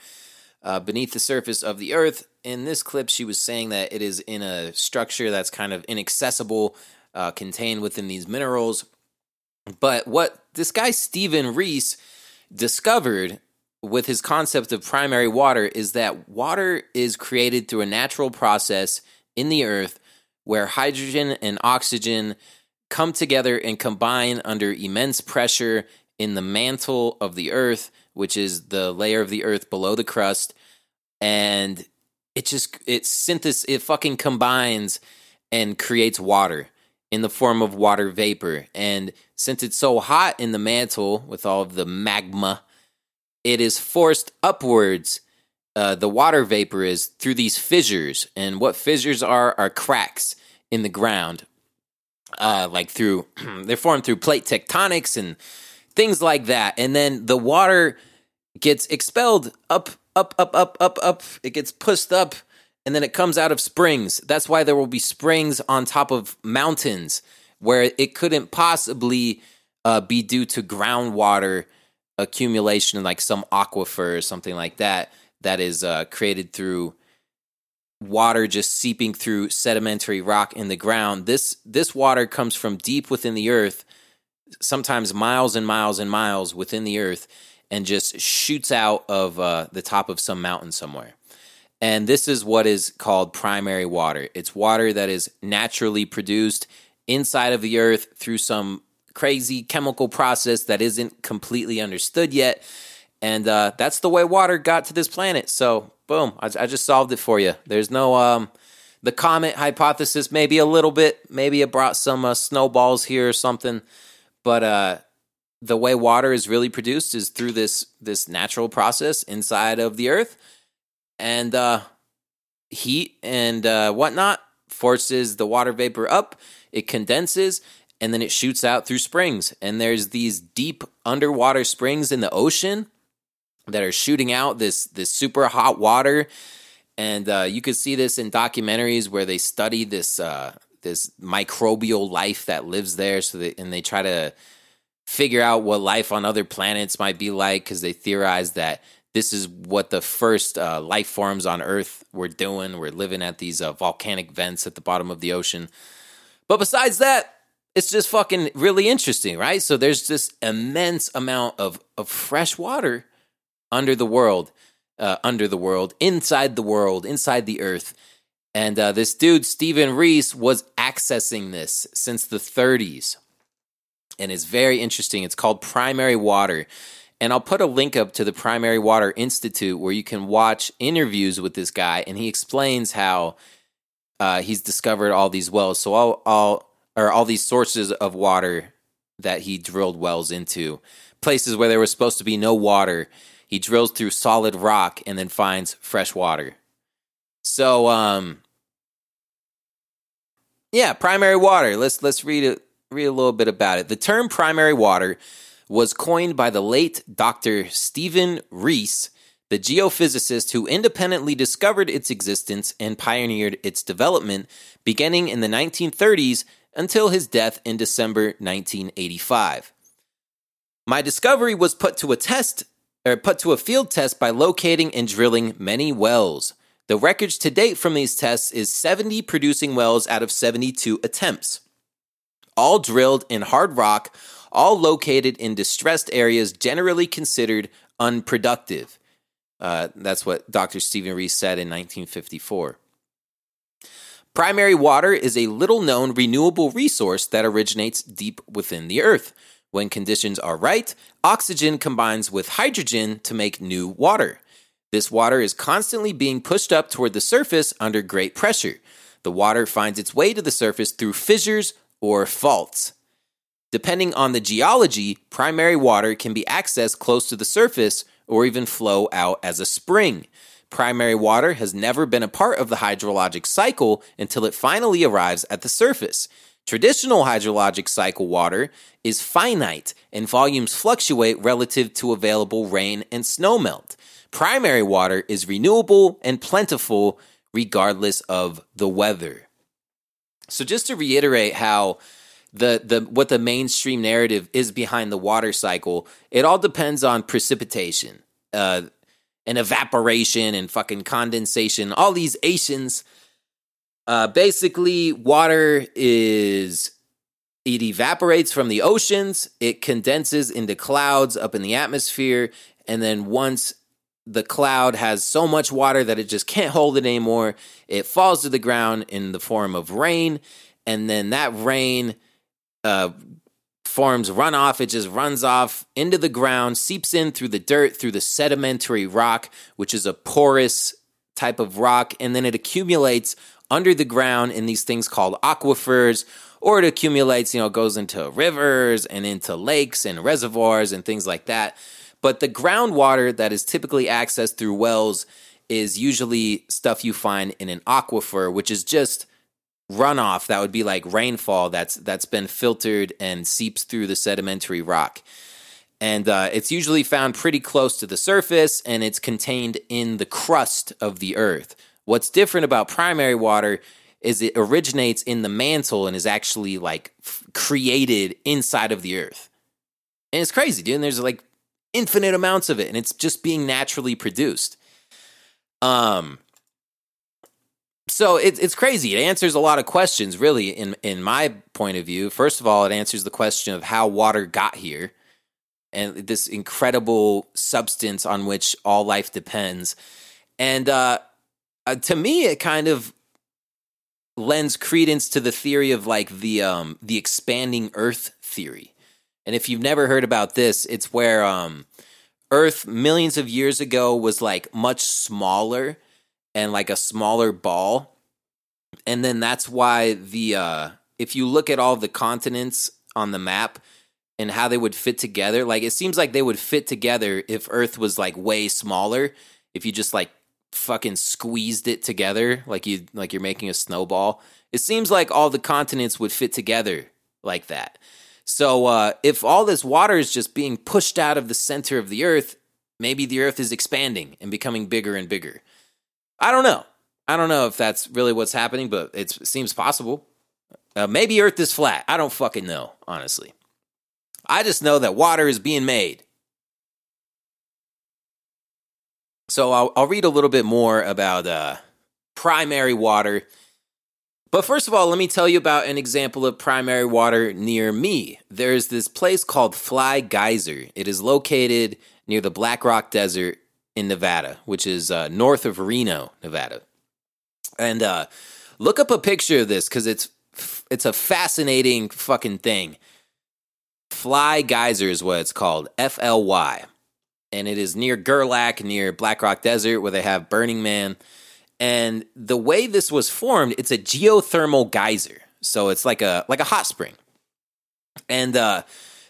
uh, beneath the surface of the earth. In this clip, she was saying that it is in a structure that's kind of inaccessible, uh, contained within these minerals. But what this guy Stephen Riess discovered with his concept of primary water is that water is created through a natural process in the earth where hydrogen and oxygen come together and combine under immense pressure in the mantle of the earth, which is the layer of the earth below the crust. And it just, it synthesis, it fucking combines and creates water in the form of water vapor. And since it's so hot in the mantle with all of the magma, it is forced upwards. Uh, the water vapor is through these fissures, and what fissures are are cracks in the ground, uh, like through *clears throat* they're formed through plate tectonics and things like that. And then the water gets expelled up, up, up, up, up, up. It gets pushed up, and then it comes out of springs. That's why there will be springs on top of mountains where it couldn't possibly uh, be due to groundwater accumulation, like some aquifer or something like that, that is uh, created through water just seeping through sedimentary rock in the ground. This this water comes from deep within the earth, sometimes miles and miles and miles within the earth, and just shoots out of uh, the top of some mountain somewhere. And this is what is called primary water. It's water that is naturally produced inside of the earth through some crazy chemical process that isn't completely understood yet. And uh, that's the way water got to this planet. So, boom, I, I just solved it for you. There's no um, the comet hypothesis. Maybe a little bit. Maybe it brought some uh, snowballs here or something. But uh, the way water is really produced is through this this natural process inside of the earth, and uh, heat and uh, whatnot forces the water vapor up. It condenses and then it shoots out through springs. And there's these deep underwater springs in the ocean that are shooting out this this super hot water. And uh, you could see this in documentaries where they study this uh, this microbial life that lives there. So they, and they try to figure out what life on other planets might be like because they theorize that this is what the first uh, life forms on Earth were doing. We're living at these uh, volcanic vents at the bottom of the ocean. But besides that, it's just fucking really interesting, right? So there's this immense amount of, of fresh water under the world, uh, under the world, inside the world, inside the earth. And uh, this dude, Stephen Riess, was accessing this since the 30s. And it's very interesting. It's called Primary Water. And I'll put a link up to the Primary Water Institute where you can watch interviews with this guy. And he explains how uh, he's discovered all these wells. So I'll, I'll or all these sources of water that he drilled wells into places where there was supposed to be no water. He drills through solid rock and then finds fresh water. So, um, yeah, primary water. Let's let's read it. Read a little bit about it. The term primary water was coined by the late Dr. Stephen Riess, the geophysicist who independently discovered its existence and pioneered its development beginning in the 1930s until his death in December 1985. My discovery was put to a test or put to a field test by locating and drilling many wells. The records to date from these tests is 70 producing wells out of 72 attempts. All drilled in hard rock, all located in distressed areas generally considered unproductive. Uh, that's what Dr. Stephen Riess said in 1954. Primary water is a little known renewable resource that originates deep within the earth. When conditions are right, oxygen combines with hydrogen to make new water. This water is constantly being pushed up toward the surface under great pressure. The water finds its way to the surface through fissures or faults. Depending on the geology, primary water can be accessed close to the surface or even flow out as a spring. Primary water has never been a part of the hydrologic cycle until it finally arrives at the surface. Traditional hydrologic cycle water is finite and volumes fluctuate relative to available rain and snowmelt. Primary water is renewable and plentiful regardless of the weather. So just to reiterate how the the what the mainstream narrative is behind the water cycle, it all depends on precipitation, uh, and evaporation and fucking condensation, all these Asians uh, basically, water is it evaporates from the oceans, it condenses into clouds up in the atmosphere, and then once the cloud has so much water that it just can't hold it anymore, it falls to the ground in the form of rain, and then that rain uh, forms runoff. It just runs off into the ground, seeps in through the dirt, through the sedimentary rock, which is a porous type of rock, and then it accumulates under the ground in these things called aquifers, or it accumulates, you know, goes into rivers and into lakes and reservoirs and things like that. But the groundwater that is typically accessed through wells is usually stuff you find in an aquifer, which is just runoff that would be like rainfall that's that's been filtered and seeps through the sedimentary rock. And uh, it's usually found pretty close to the surface and it's contained in the crust of the earth. What's different about primary water is it originates in the mantle and is actually like f- created inside of the earth. And it's crazy, dude. And there's like infinite amounts of it and it's just being naturally produced. Um so it, it's crazy. It answers a lot of questions, really, in in my point of view. First of all, it answers the question of how water got here, and this incredible substance on which all life depends. And uh, uh, to me, it kind of lends credence to the theory of like the um the expanding Earth theory. And if you've never heard about this, it's where um Earth millions of years ago was like much smaller and like a smaller ball. And then that's why the uh if you look at all the continents on the map and how they would fit together, like it seems like they would fit together if Earth was like way smaller. If you just like fucking squeezed it together like you like you're making a snowball. It seems like all the continents would fit together like that. So uh, if all this water is just being pushed out of the center of the earth, maybe the earth is expanding and becoming bigger and bigger. I don't know. I don't know if that's really what's happening, but it seems possible. Uh, maybe earth is flat. I don't fucking know, honestly. I just know that water is being made. So I'll, I'll read a little bit more about uh, primary water. But first of all, let me tell you about an example of primary water near me. There's this place called Fly Geyser. It is located near the Black Rock Desert in Nevada, which is uh, north of Reno, Nevada. And uh, look up a picture of this because it's it's a fascinating fucking thing. Fly Geyser is what it's called. F L Y and it is near Gerlach, near Black Rock Desert, where they have Burning Man. And the way this was formed, it's a geothermal geyser, so it's like a like a hot spring. And uh,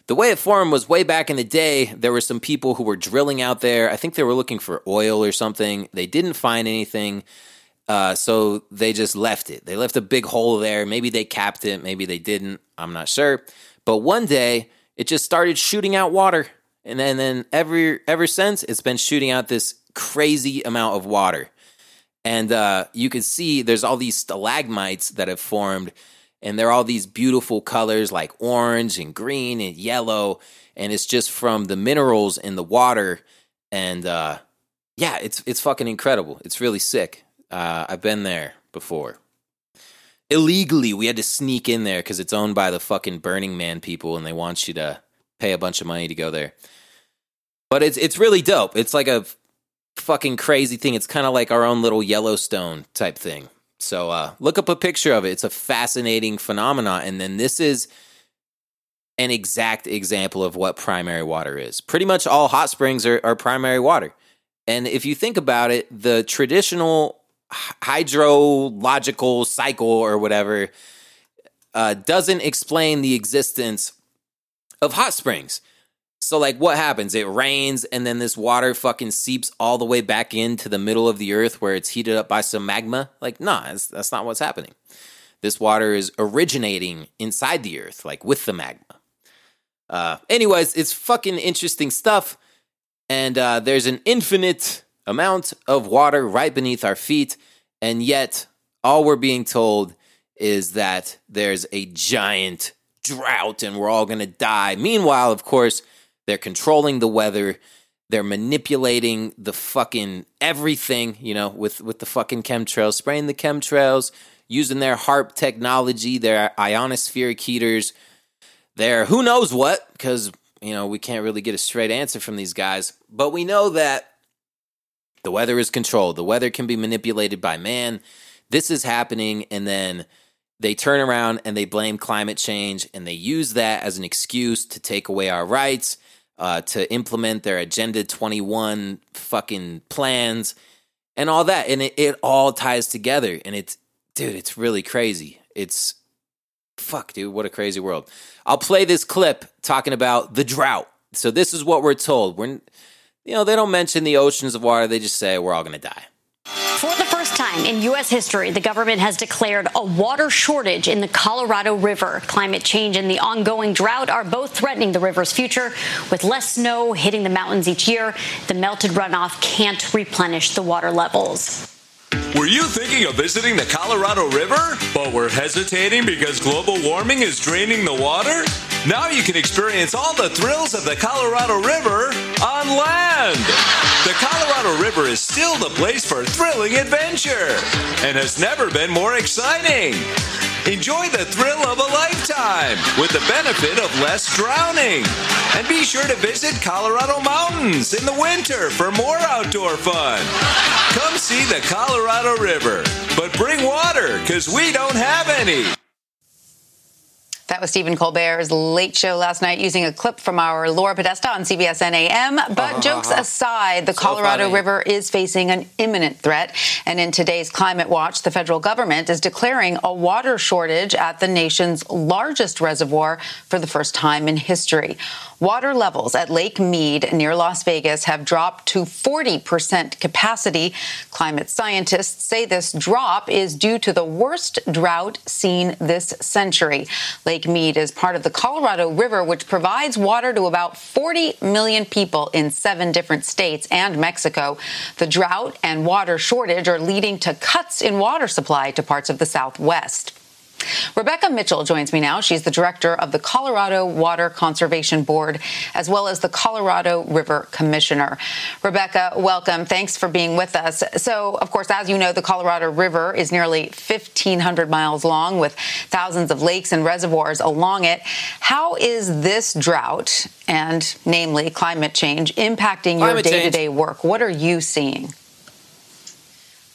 the way it formed was way back in the day. There were some people who were drilling out there. I think they were looking for oil or something. They didn't find anything, Uh, so they just left it. They left a big hole there. Maybe they capped it. Maybe they didn't. I'm not sure. But one day it just started shooting out water, and then, then ever ever since it's been shooting out this crazy amount of water. And uh, you can see there's all these stalagmites that have formed, and they're all these beautiful colors like orange and green and yellow, and it's just from the minerals in the water. And uh, yeah, it's it's fucking incredible. It's really sick. Uh, I've been there before. Illegally, we had to sneak in there because it's owned by the fucking Burning Man people, and they want you to pay a bunch of money to go there. But it's it's really dope. It's like a fucking crazy thing. It's kind of like our own little Yellowstone type thing. So uh, look up a picture of it. It's a fascinating phenomenon. And then this is an exact example of what primary water is. Pretty much all hot springs are, are primary water. And if you think about it, the traditional hydrological cycle or whatever uh, doesn't explain the existence of hot springs. So, like, what happens? It rains, and then this water fucking seeps all the way back into the middle of the earth where it's heated up by some magma. Like, nah, that's, that's not what's happening. This water is originating inside the earth, like with the magma. Uh, anyways, it's fucking interesting stuff. And uh, there's an infinite amount of water right beneath our feet. And yet, all we're being told is that there's a giant drought and we're all going to die. Meanwhile, of course, they're controlling the weather. They're manipulating the fucking everything, you know, with with the fucking chemtrails, spraying the chemtrails, using their HAARP technology, their ionospheric heaters, their who knows what, because you know we can't really get a straight answer from these guys. But we know that the weather is controlled. The weather can be manipulated by man. This is happening, and then they turn around and they blame climate change, and they use that as an excuse to take away our rights uh, to implement their Agenda 21 fucking plans and all that. And it, it all ties together. And it's, dude, it's really crazy. It's, fuck, dude, what a crazy world. I'll play this clip talking about the drought. So this is what we're told. We're, you know, they don't mention the oceans of water. They just say we're all going to die. Time in U.S. history, the government has declared a water shortage in the Colorado River. Climate change and the ongoing drought are both threatening the river's future. With less snow hitting the mountains each year, the melted runoff can't replenish the water levels. Were you thinking of visiting the Colorado River, but were hesitating because global warming is draining the water? Now you can experience all the thrills of the Colorado River on land. The Colorado River is still the place for thrilling adventure and has never been more exciting. Enjoy the thrill of a lifetime with the benefit of less drowning. And be sure to visit Colorado Mountains in the winter for more outdoor fun. Come see the Colorado River, but bring water because we don't have any. That was Stephen Colbert's late show last night using a clip from our Laura Podesta on CBSN AM. But Uh-huh. jokes aside, the Colorado funny. River is facing an imminent threat. And in today's Climate Watch, the federal government is declaring a water shortage at the nation's largest reservoir for the first time in history. Water levels at Lake Mead near Las Vegas have dropped to 40% capacity. Climate scientists say this drop is due to the worst drought seen this century. Lake Mead is part of the Colorado River, which provides water to about 40 million people in seven different states and Mexico. The drought and water shortage are leading to cuts in water supply to parts of the Southwest. Rebecca Mitchell joins me now. She's the director of the Colorado Water Conservation Board, as well as the Colorado River Commissioner. Rebecca, welcome. Thanks for being with us. So, of course, as you know, the Colorado River is nearly 1,500 miles long with thousands of lakes and reservoirs along it. How is this drought and, namely, climate change impacting your day to day work? What are you seeing?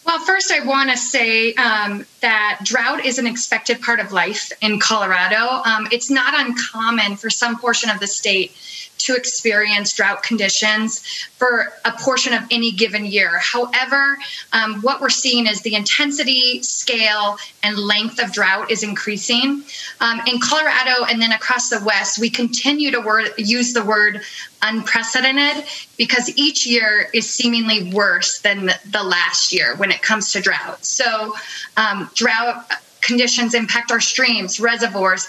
Well, first, I want to say um, that drought is an expected part of life in Colorado. Um, it's not uncommon for some portion of the state to experience drought conditions for a portion of any given year. However, um, what we're seeing is the intensity, scale, and length of drought is increasing. Um, in Colorado and then across the West, we continue to use the word unprecedented because each year is seemingly worse than the, the last year when it comes to drought. So, um, drought conditions impact our streams, reservoirs,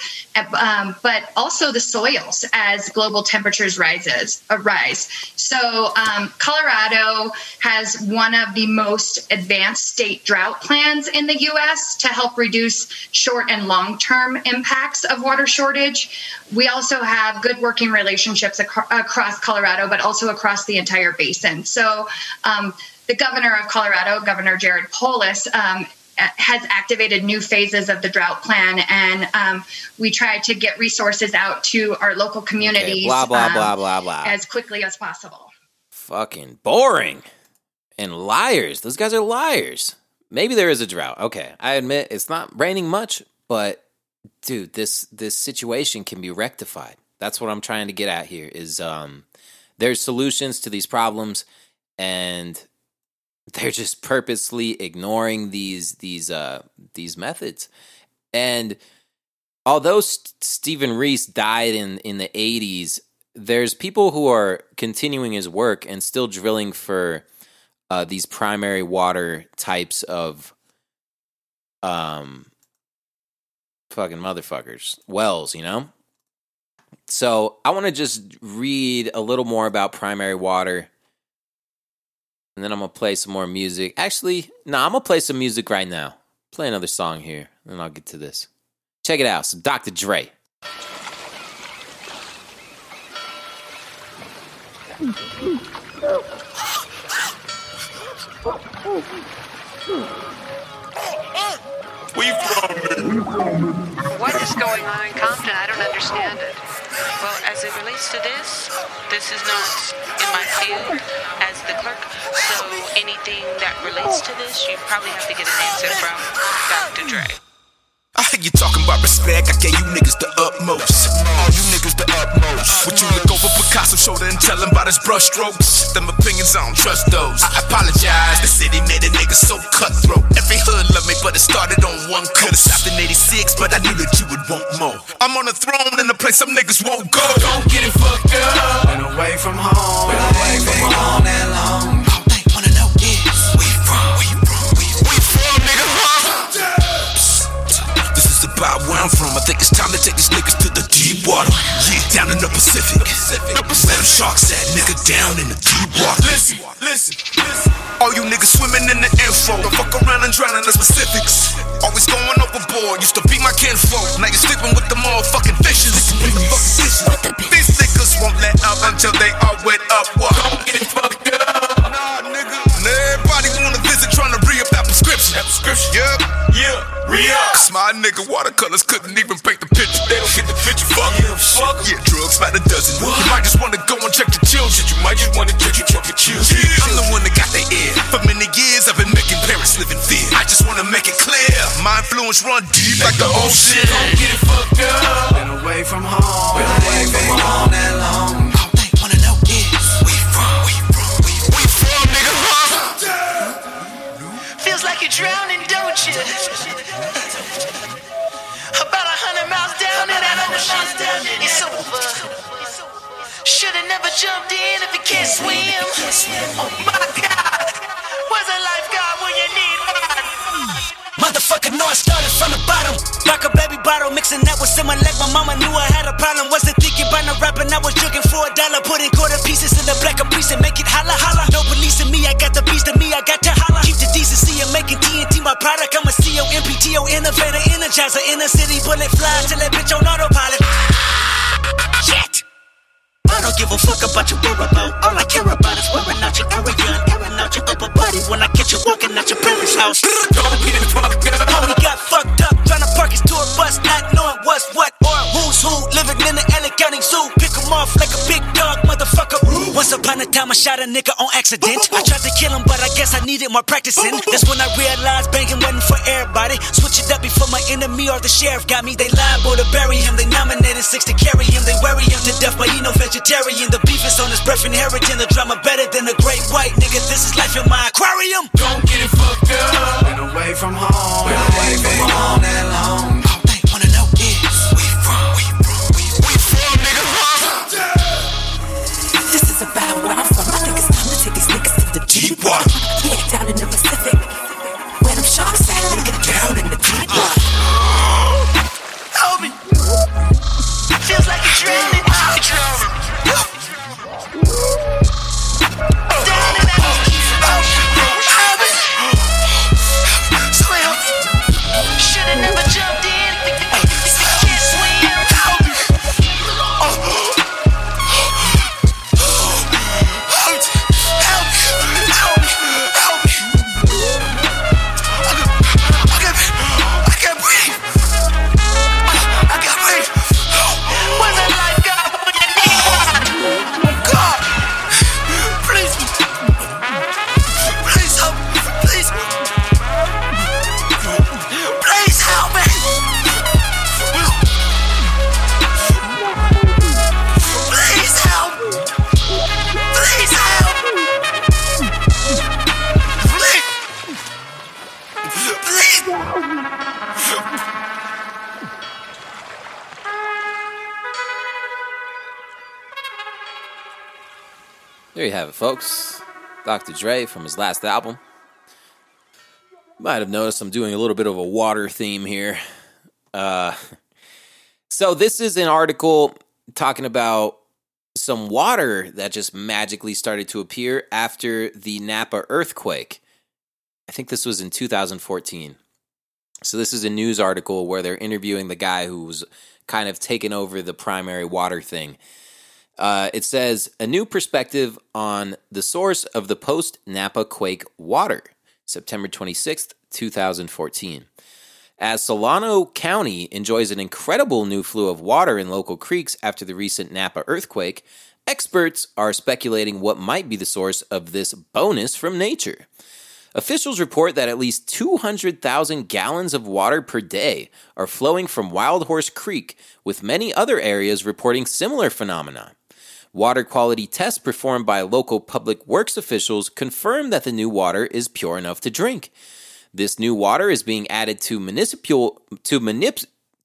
um, but also the soils as global temperatures rises uh, rise. So um, Colorado has one of the most advanced state drought plans in the U.S. to help reduce short and long term impacts of water shortage. We also have good working relationships ac- across Colorado, but also across the entire basin. So. Um, the governor of Colorado, Governor Jared Polis, um, has activated new phases of the drought plan, and um, we try to get resources out to our local communities. Okay, blah blah um, blah blah blah. As quickly as possible. Fucking boring and liars. Those guys are liars. Maybe there is a drought. Okay, I admit it's not raining much, but dude, this this situation can be rectified. That's what I'm trying to get at here. Is um, there's solutions to these problems, and they're just purposely ignoring these these uh these methods. And although St- Stephen Riess died in in the 80s there's people who are continuing his work and still drilling for uh, these primary water types of um fucking motherfuckers wells you know? So i want to just read a little more about primary water and then I'm gonna play some more music. Actually, no, nah, I'm gonna play some music right now. Play another song here, and I'll get to this. Check it out. Some Dr. Dre. *laughs* We from What is going on in Compton? I don't understand it. Well, as it relates to this, this is not in my field as the clerk. So anything that relates to this, you probably have to get an answer from Dr. Dre. I hear you talking about respect. I gave you niggas the utmost. All you niggas the utmost. Would you look over Picasso's shoulder and tell him about his brushstrokes? Them opinions, I don't trust those. I apologize. The city made a nigga so cutthroat. Every hood loved me, but it started on one coast. Could've stopped in 86, but I knew that you would want more. I'm on the throne in a place some niggas won't go. Don't get it fucked up. Been away from home. Been away from home that long. About where I'm from. I think it's time to take these niggas to the deep water. Yeah, down in the Pacific. Where them sharks at, nigga, down in the deep water. Listen, listen, listen. All you niggas swimming in the info. Don't fuck around and drown in the specifics. Always going overboard. Used to be my kinfolk. Now you're sleeping with the motherfucking fishes. With the fucking fishes. These niggas won't let up until they all wet up. What? Don't get fucked up. Nah, nigga. Everybody wanna visit trying to re up that prescription. That prescription. Yep. Yeah. Re-up. Cause my nigga watercolors couldn't even paint the picture. They don't get the picture. Fuck. Yeah, fuck. Yeah, drugs by the dozen. You might just wanna go and check the children. You might just wanna check, check your children. I'm the one that got the ear. For many years, I've been making parents live in fear. I just wanna make it clear. My influence run deep like the ocean. Don't get it fucked up. Been away from home. Been away from home that long. All like you? About a hundred miles down in that ocean, it's over. Should've never jumped in if you can't swim. Oh my God, where's a lifeguard when you need one? Motherfucker, know I started from the bottom. Like a baby bottle, mixing that with my leg. My mama knew I had a problem. Wasn't thinking about no rapping, I was drinking for a dollar. Putting quarter pieces in the black of piece and make it holla holla. No police in me, I got the beast in me, I got to holla. Decency and making TNT my product. I'm a CEO, MPTO, innovator, energizer. In the city, bullet fly till that bitch on autopilot. Shit! I don't give a fuck about your whereabouts. All I care about is wearing out your and airing out your upper body when I catch you walking out your parents' house. Shot shot a nigga on accident. I tried to kill him, but I guess I needed more practicing. That's when I realized banging wasn't for everybody. Switch it up before my enemy or the sheriff got me. They liable to bury him. They nominated six to carry him. They worry him to death, but he no vegetarian. The beef is on his breath, inheriting the drama better than a great white nigga. This is life in my aquarium. Don't get it fucked up. Been away from home. Been away from home that long. You have it, folks. Dr. Dre from his last album. Might have noticed I'm doing a little bit of a water theme here. Uh, so, this is an article talking about some water that just magically started to appear after the Napa earthquake. I think this was in 2014. So, this is a news article where they're interviewing the guy who was kind of taking over the primary water thing. Uh, it says a new perspective on the source of the post Napa quake water, September 26th, 2014. As Solano County enjoys an incredible new flow of water in local creeks after the recent Napa earthquake, experts are speculating what might be the source of this bonus from nature. Officials report that at least 200,000 gallons of water per day are flowing from Wild Horse Creek, with many other areas reporting similar phenomena. Water quality tests performed by local public works officials confirm that the new water is pure enough to drink. This new water is being added to municipal to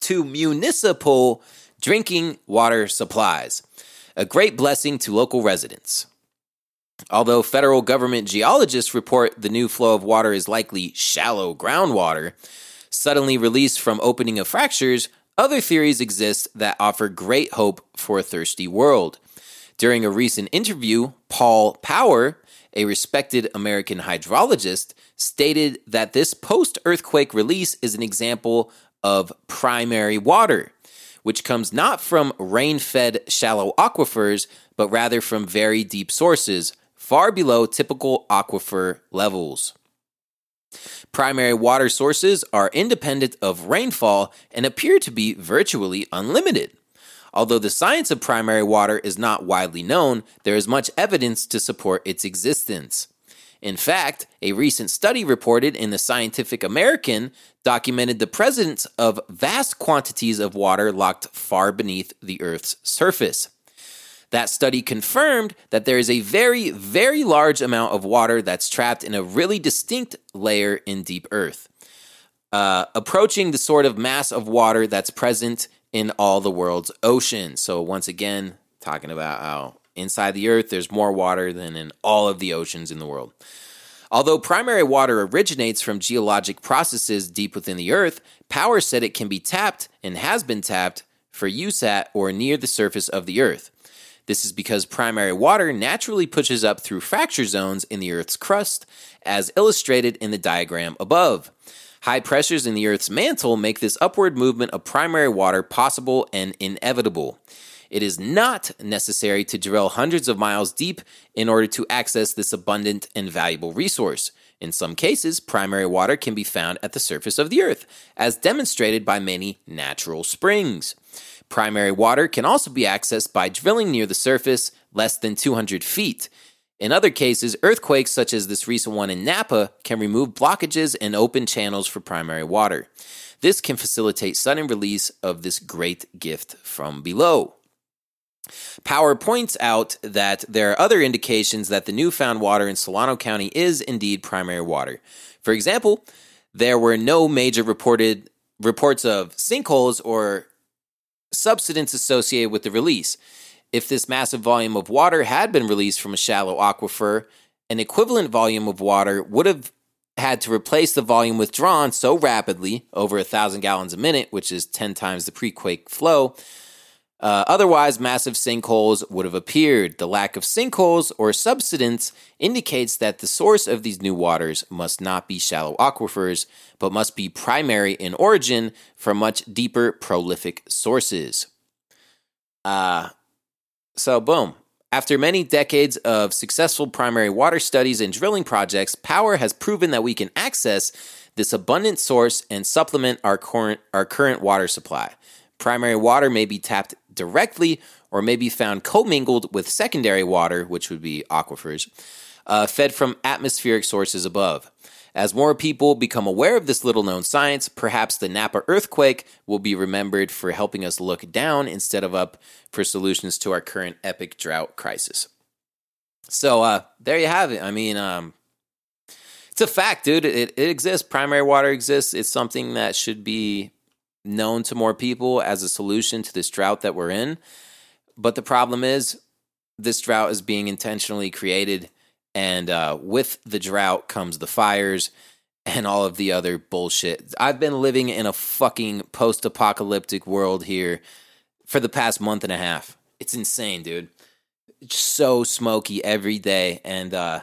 to municipal drinking water supplies. A great blessing to local residents. Although federal government geologists report the new flow of water is likely shallow groundwater, suddenly released from opening of fractures, other theories exist that offer great hope for a thirsty world. During a recent interview, Pal Pauer, a respected American hydrologist, stated that this post earthquake release is an example of primary water, which comes not from rain fed shallow aquifers, but rather from very deep sources, far below typical aquifer levels. Primary water sources are independent of rainfall and appear to be virtually unlimited. Although the science of primary water is not widely known, there is much evidence to support its existence. In fact, a recent study reported in the Scientific American documented the presence of vast quantities of water locked far beneath the Earth's surface. That study confirmed that there is a very, very large amount of water that's trapped in a really distinct layer in deep Earth, uh, approaching the sort of mass of water that's present in all the world's oceans. So, once again, talking about how inside the Earth there's more water than in all of the oceans in the world. Although primary water originates from geologic processes deep within the Earth, Pauer said it can be tapped and has been tapped for use at or near the surface of the Earth. This is because primary water naturally pushes up through fracture zones in the Earth's crust, as illustrated in the diagram above. High pressures in the Earth's mantle make this upward movement of primary water possible and inevitable. It is not necessary to drill hundreds of miles deep in order to access this abundant and valuable resource. In some cases, primary water can be found at the surface of the Earth, as demonstrated by many natural springs. Primary water can also be accessed by drilling near the surface less than 200 feet. In other cases, earthquakes, such as this recent one in Napa, can remove blockages and open channels for primary water. This can facilitate sudden release of this great gift from below. Pauer points out that there are other indications that the newfound water in Solano County is indeed primary water. For example, there were no major reported reports of sinkholes or subsidence associated with the release. If this massive volume of water had been released from a shallow aquifer, an equivalent volume of water would have had to replace the volume withdrawn so rapidly, over a thousand gallons a minute, which is 10 times the pre quake flow. Uh, otherwise, massive sinkholes would have appeared. The lack of sinkholes or subsidence indicates that the source of these new waters must not be shallow aquifers, but must be primary in origin from much deeper, prolific sources. Uh, so, boom. After many decades of successful primary water studies and drilling projects, Pauer has proven that we can access this abundant source and supplement our current, our current water supply. Primary water may be tapped directly or may be found commingled with secondary water, which would be aquifers, uh, fed from atmospheric sources above. As more people become aware of this little known science, perhaps the Napa earthquake will be remembered for helping us look down instead of up for solutions to our current epic drought crisis. So uh, there you have it. I mean, um, it's a fact, dude. It, it exists. Primary water exists. It's something that should be known to more people as a solution to this drought that we're in. But the problem is, this drought is being intentionally created and uh, with the drought comes the fires and all of the other bullshit. I've been living in a fucking post apocalyptic world here for the past month and a half. It's insane, dude. It's so smoky every day. And, uh,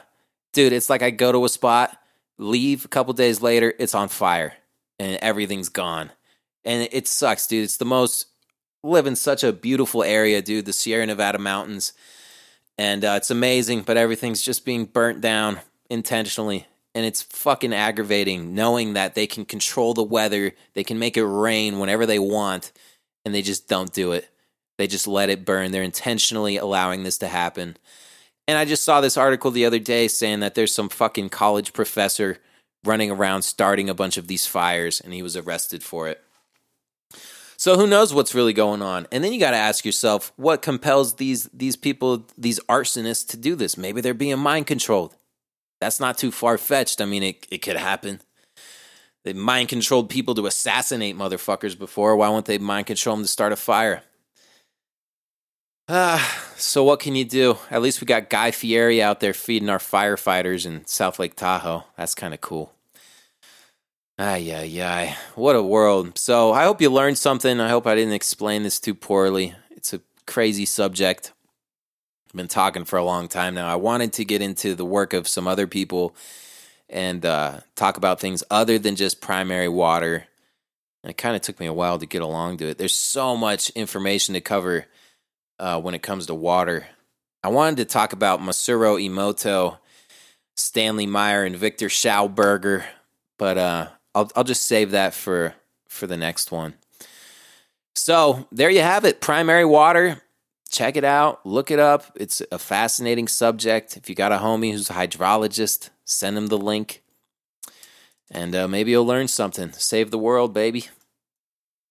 dude, it's like I go to a spot, leave a couple days later, it's on fire and everything's gone. And it sucks, dude. It's the most, live in such a beautiful area, dude. The Sierra Nevada mountains and uh, it's amazing, but everything's just being burnt down intentionally. And it's fucking aggravating knowing that they can control the weather, they can make it rain whenever they want, and they just don't do it. They just let it burn. They're intentionally allowing this to happen. And I just saw this article the other day saying that there's some fucking college professor running around starting a bunch of these fires, and he was arrested for it. So who knows what's really going on? And then you got to ask yourself, what compels these these people, these arsonists, to do this? Maybe they're being mind controlled. That's not too far fetched. I mean, it it could happen. They mind controlled people to assassinate motherfuckers before. Why won't they mind control them to start a fire? Ah, so what can you do? At least we got Guy Fieri out there feeding our firefighters in South Lake Tahoe. That's kind of cool. Ay, ay, ay. What a world. So I hope you learned something. I hope I didn't explain this too poorly. It's a crazy subject. I've been talking for a long time now. I wanted to get into the work of some other people and uh, talk about things other than just primary water. And it kind of took me a while to get along to it. There's so much information to cover uh, when it comes to water. I wanted to talk about Masaru Emoto, Stanley Meyer, and Victor Schauberger, but uh, I'll I'll just save that for for the next one. So there you have it. Primary water. Check it out. Look it up. It's a fascinating subject. If you got a homie who's a hydrologist, send him the link, and uh, maybe you'll learn something. Save the world, baby.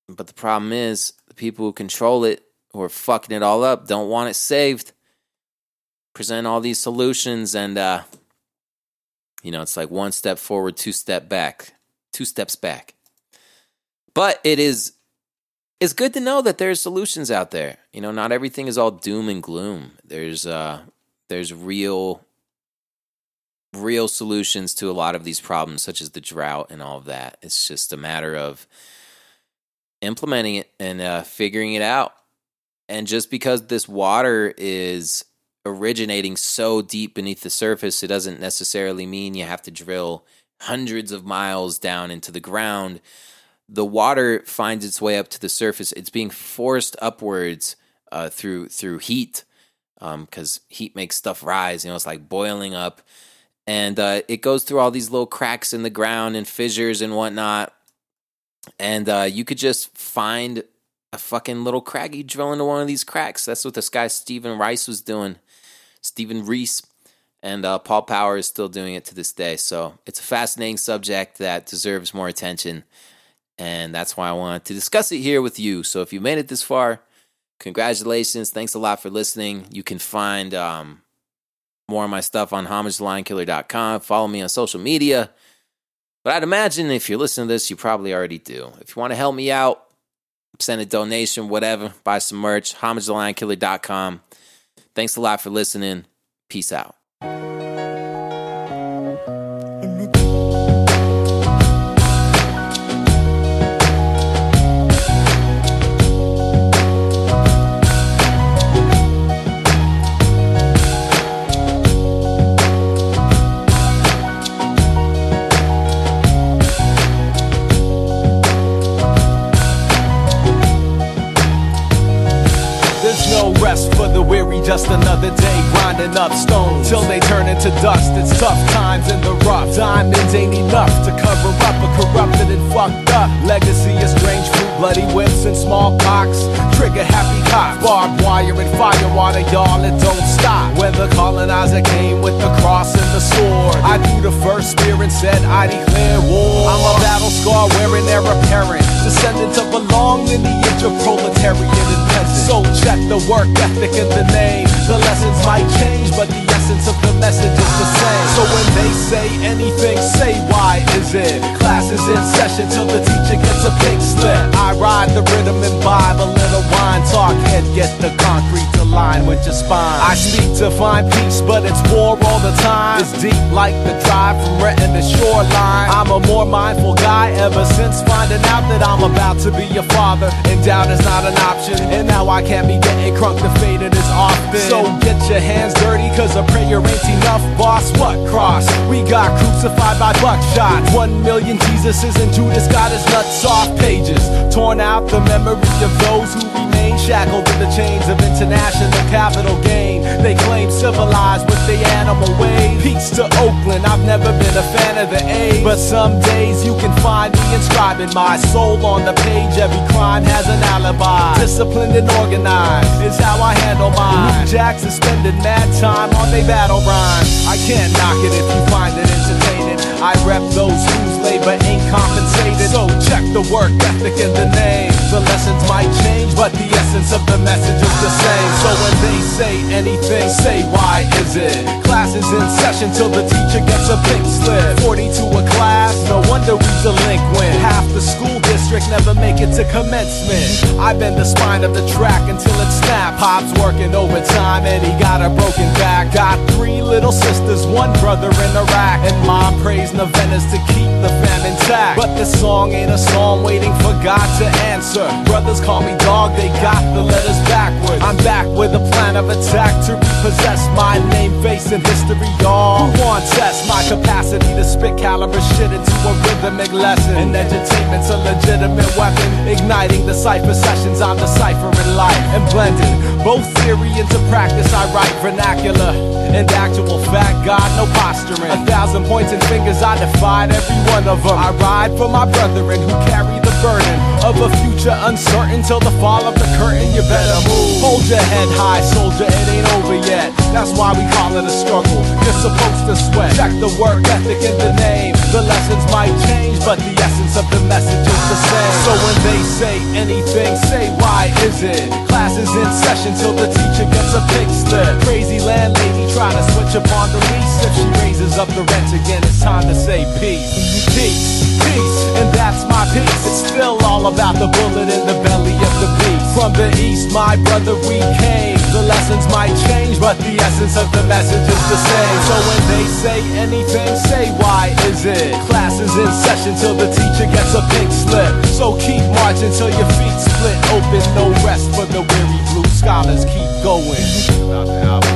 But the problem is, the people who control it, who are fucking it all up, don't want it saved. Present all these solutions, and uh, you know, it's like one step forward, two step back two steps back. But it is it's good to know that there's solutions out there. You know, not everything is all doom and gloom. There's uh there's real real solutions to a lot of these problems such as the drought and all of that. It's just a matter of implementing it and uh, figuring it out. And just because this water is originating so deep beneath the surface, it doesn't necessarily mean you have to drill hundreds of miles down into the ground, the water finds its way up to the surface. It's being forced upwards uh, through through heat because um, heat makes stuff rise. You know, it's like boiling up, and uh, it goes through all these little cracks in the ground and fissures and whatnot. And uh, you could just find a fucking little craggy drill into one of these cracks. That's what this guy Stephen Rice was doing. Stephen Riess And uh, Pal Pauer is still doing it to this day. So it's a fascinating subject that deserves more attention. And that's why I wanted to discuss it here with you. So if you made it this far, congratulations. Thanks a lot for listening. You can find um, more of my stuff on homagelionkiller.com. Follow me on social media. But I'd imagine if you're listening to this, you probably already do. If you want to help me out, send a donation, whatever, buy some merch, homagelionkiller.com. Thanks a lot for listening. Peace out. Just another day grinding up stones till they turn into dust. It's tough times in the rough. Diamonds ain't enough to cover up a corrupted and fucked up legacy of strange fruit, bloody whips and smallpox. Trigger happy cops, barbed wire and fire water, y'all. It don't stop. When the colonizer came with the cross and the sword, I threw the first spear and said I declare war. I'm a battle scar wearing their apparent, descendant of a long lineage of proletariat. So check the work ethic in the name. The lessons might change, but the essence of the message is the same. So when they say anything, say why is it? Class is in session till the teacher gets a pink slip. I ride the rhythm and vibe a little wine. Talk head, get the concrete line with your spine. I speak to find peace, but it's war all the time. It's deep like the drive from Renton to shoreline. I'm a more mindful guy ever since finding out that I'm about to be your father. And doubt is not an option. And now I can't be getting crunk to faded as often. So get your hands dirty, cause a prayer ain't enough, boss. What cross? We got crucified by buckshot. One million Jesuses and Judas got his nuts off pages. Torn out the memory of those who remain shackled in the chains of international capital gain. They claim civilized with the animal ways. Peace to Oakland, I've never been a fan of the A. But some days you can find me inscribing my soul on the page. Every crime has an alibi. Disciplined and organized is how I handle mine. Jacks is spending mad time on they battle rhymes. I can't knock it if you find it entertaining. I rep those whose labor ain't compensated. So check the work ethic in the name. The lessons might change, but the essence of the message is the same. So when they say anything, say why is it? Class is in session till the teacher gets a pink slip. 40 to a class, no wonder we delinquent. Half the school district never make it to commencement. I bend the spine of the track until it snaps. Pop's working overtime and he got a broken back. Got three little sisters, one brother in Iraq, and mom prays novenas to keep the fam intact. But this song ain't a song waiting for God to answer. Brothers call me dog, they got the letters backwards. I'm back with a plan of attack to repossess my name, face, and history, y'all. Who wants test my capacity to spit caliber shit into a rhythmic lesson? And edutainment's a legitimate weapon, igniting the cipher sessions. I'm deciphering life and blending both theory into practice. I write vernacular and actual fact. God, no posturing. A thousand points and fingers, I defied every one of them. I ride for my brethren who carry of a future uncertain till the fall of the curtain. You better move. Hold your head high, soldier. It ain't over yet. That's why we call it a struggle. You're supposed to sweat. Check the work ethic in the name. The lessons might change, but the essence of the message is the same. So when they say anything, say why is it? Class is in session till the teacher gets a pink slip. Crazy landlady trying to switch up on the lease. If she raises up the rent again, it's time to say peace, peace, peace, and that's my peace. It's still all about the bullet in the belly of the. From the east, my brother, we came. The lessons might change, but the essence of the message is the same. So when they say anything, say why is it? Class is in session till the teacher gets a pink slip. So keep marching till your feet split open. No rest for the weary blue scholars. Keep going.